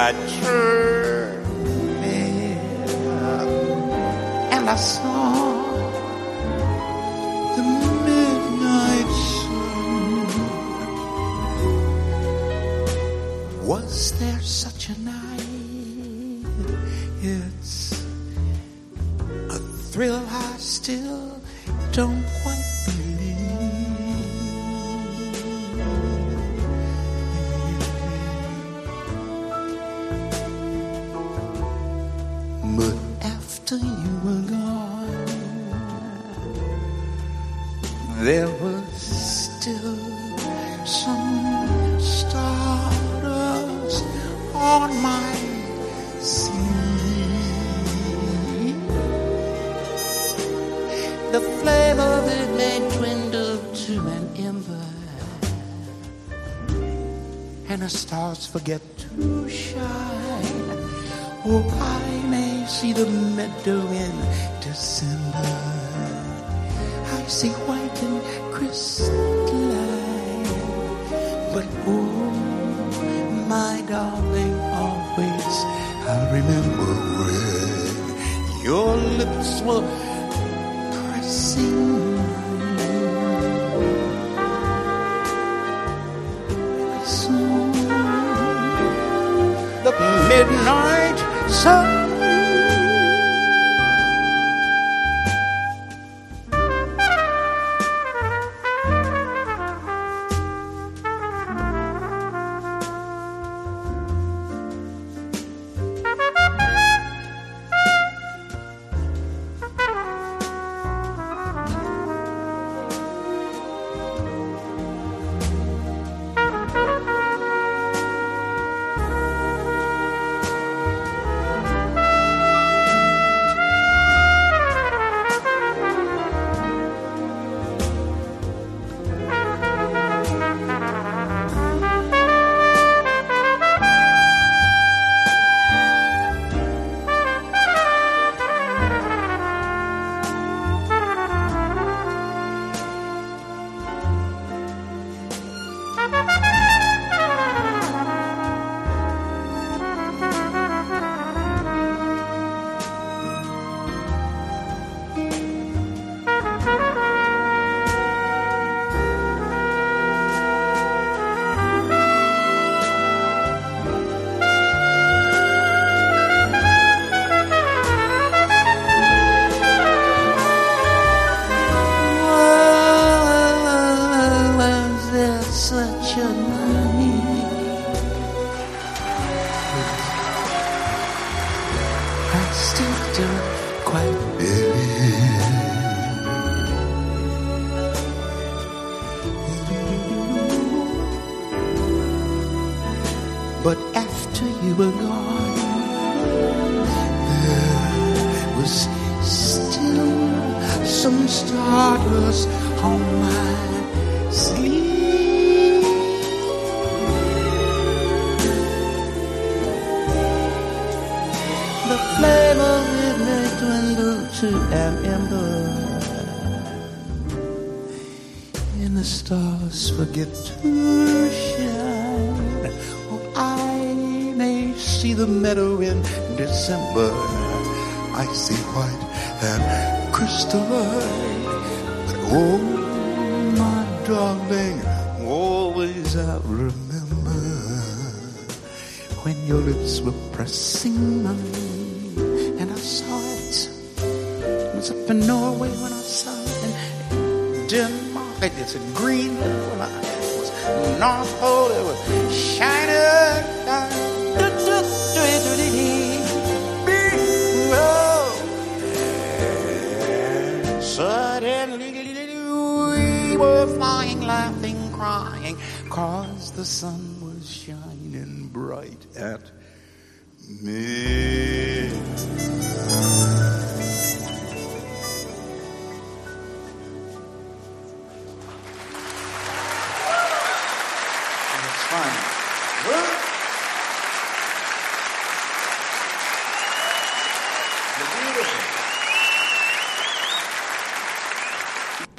I and I saw the midnight sun. Was there such a night? It's a thrill I still don't quite. forget to shine. or I may see the meadow in December. I see white and crystalline. But oh, my darling, always I'll remember when your lips were sol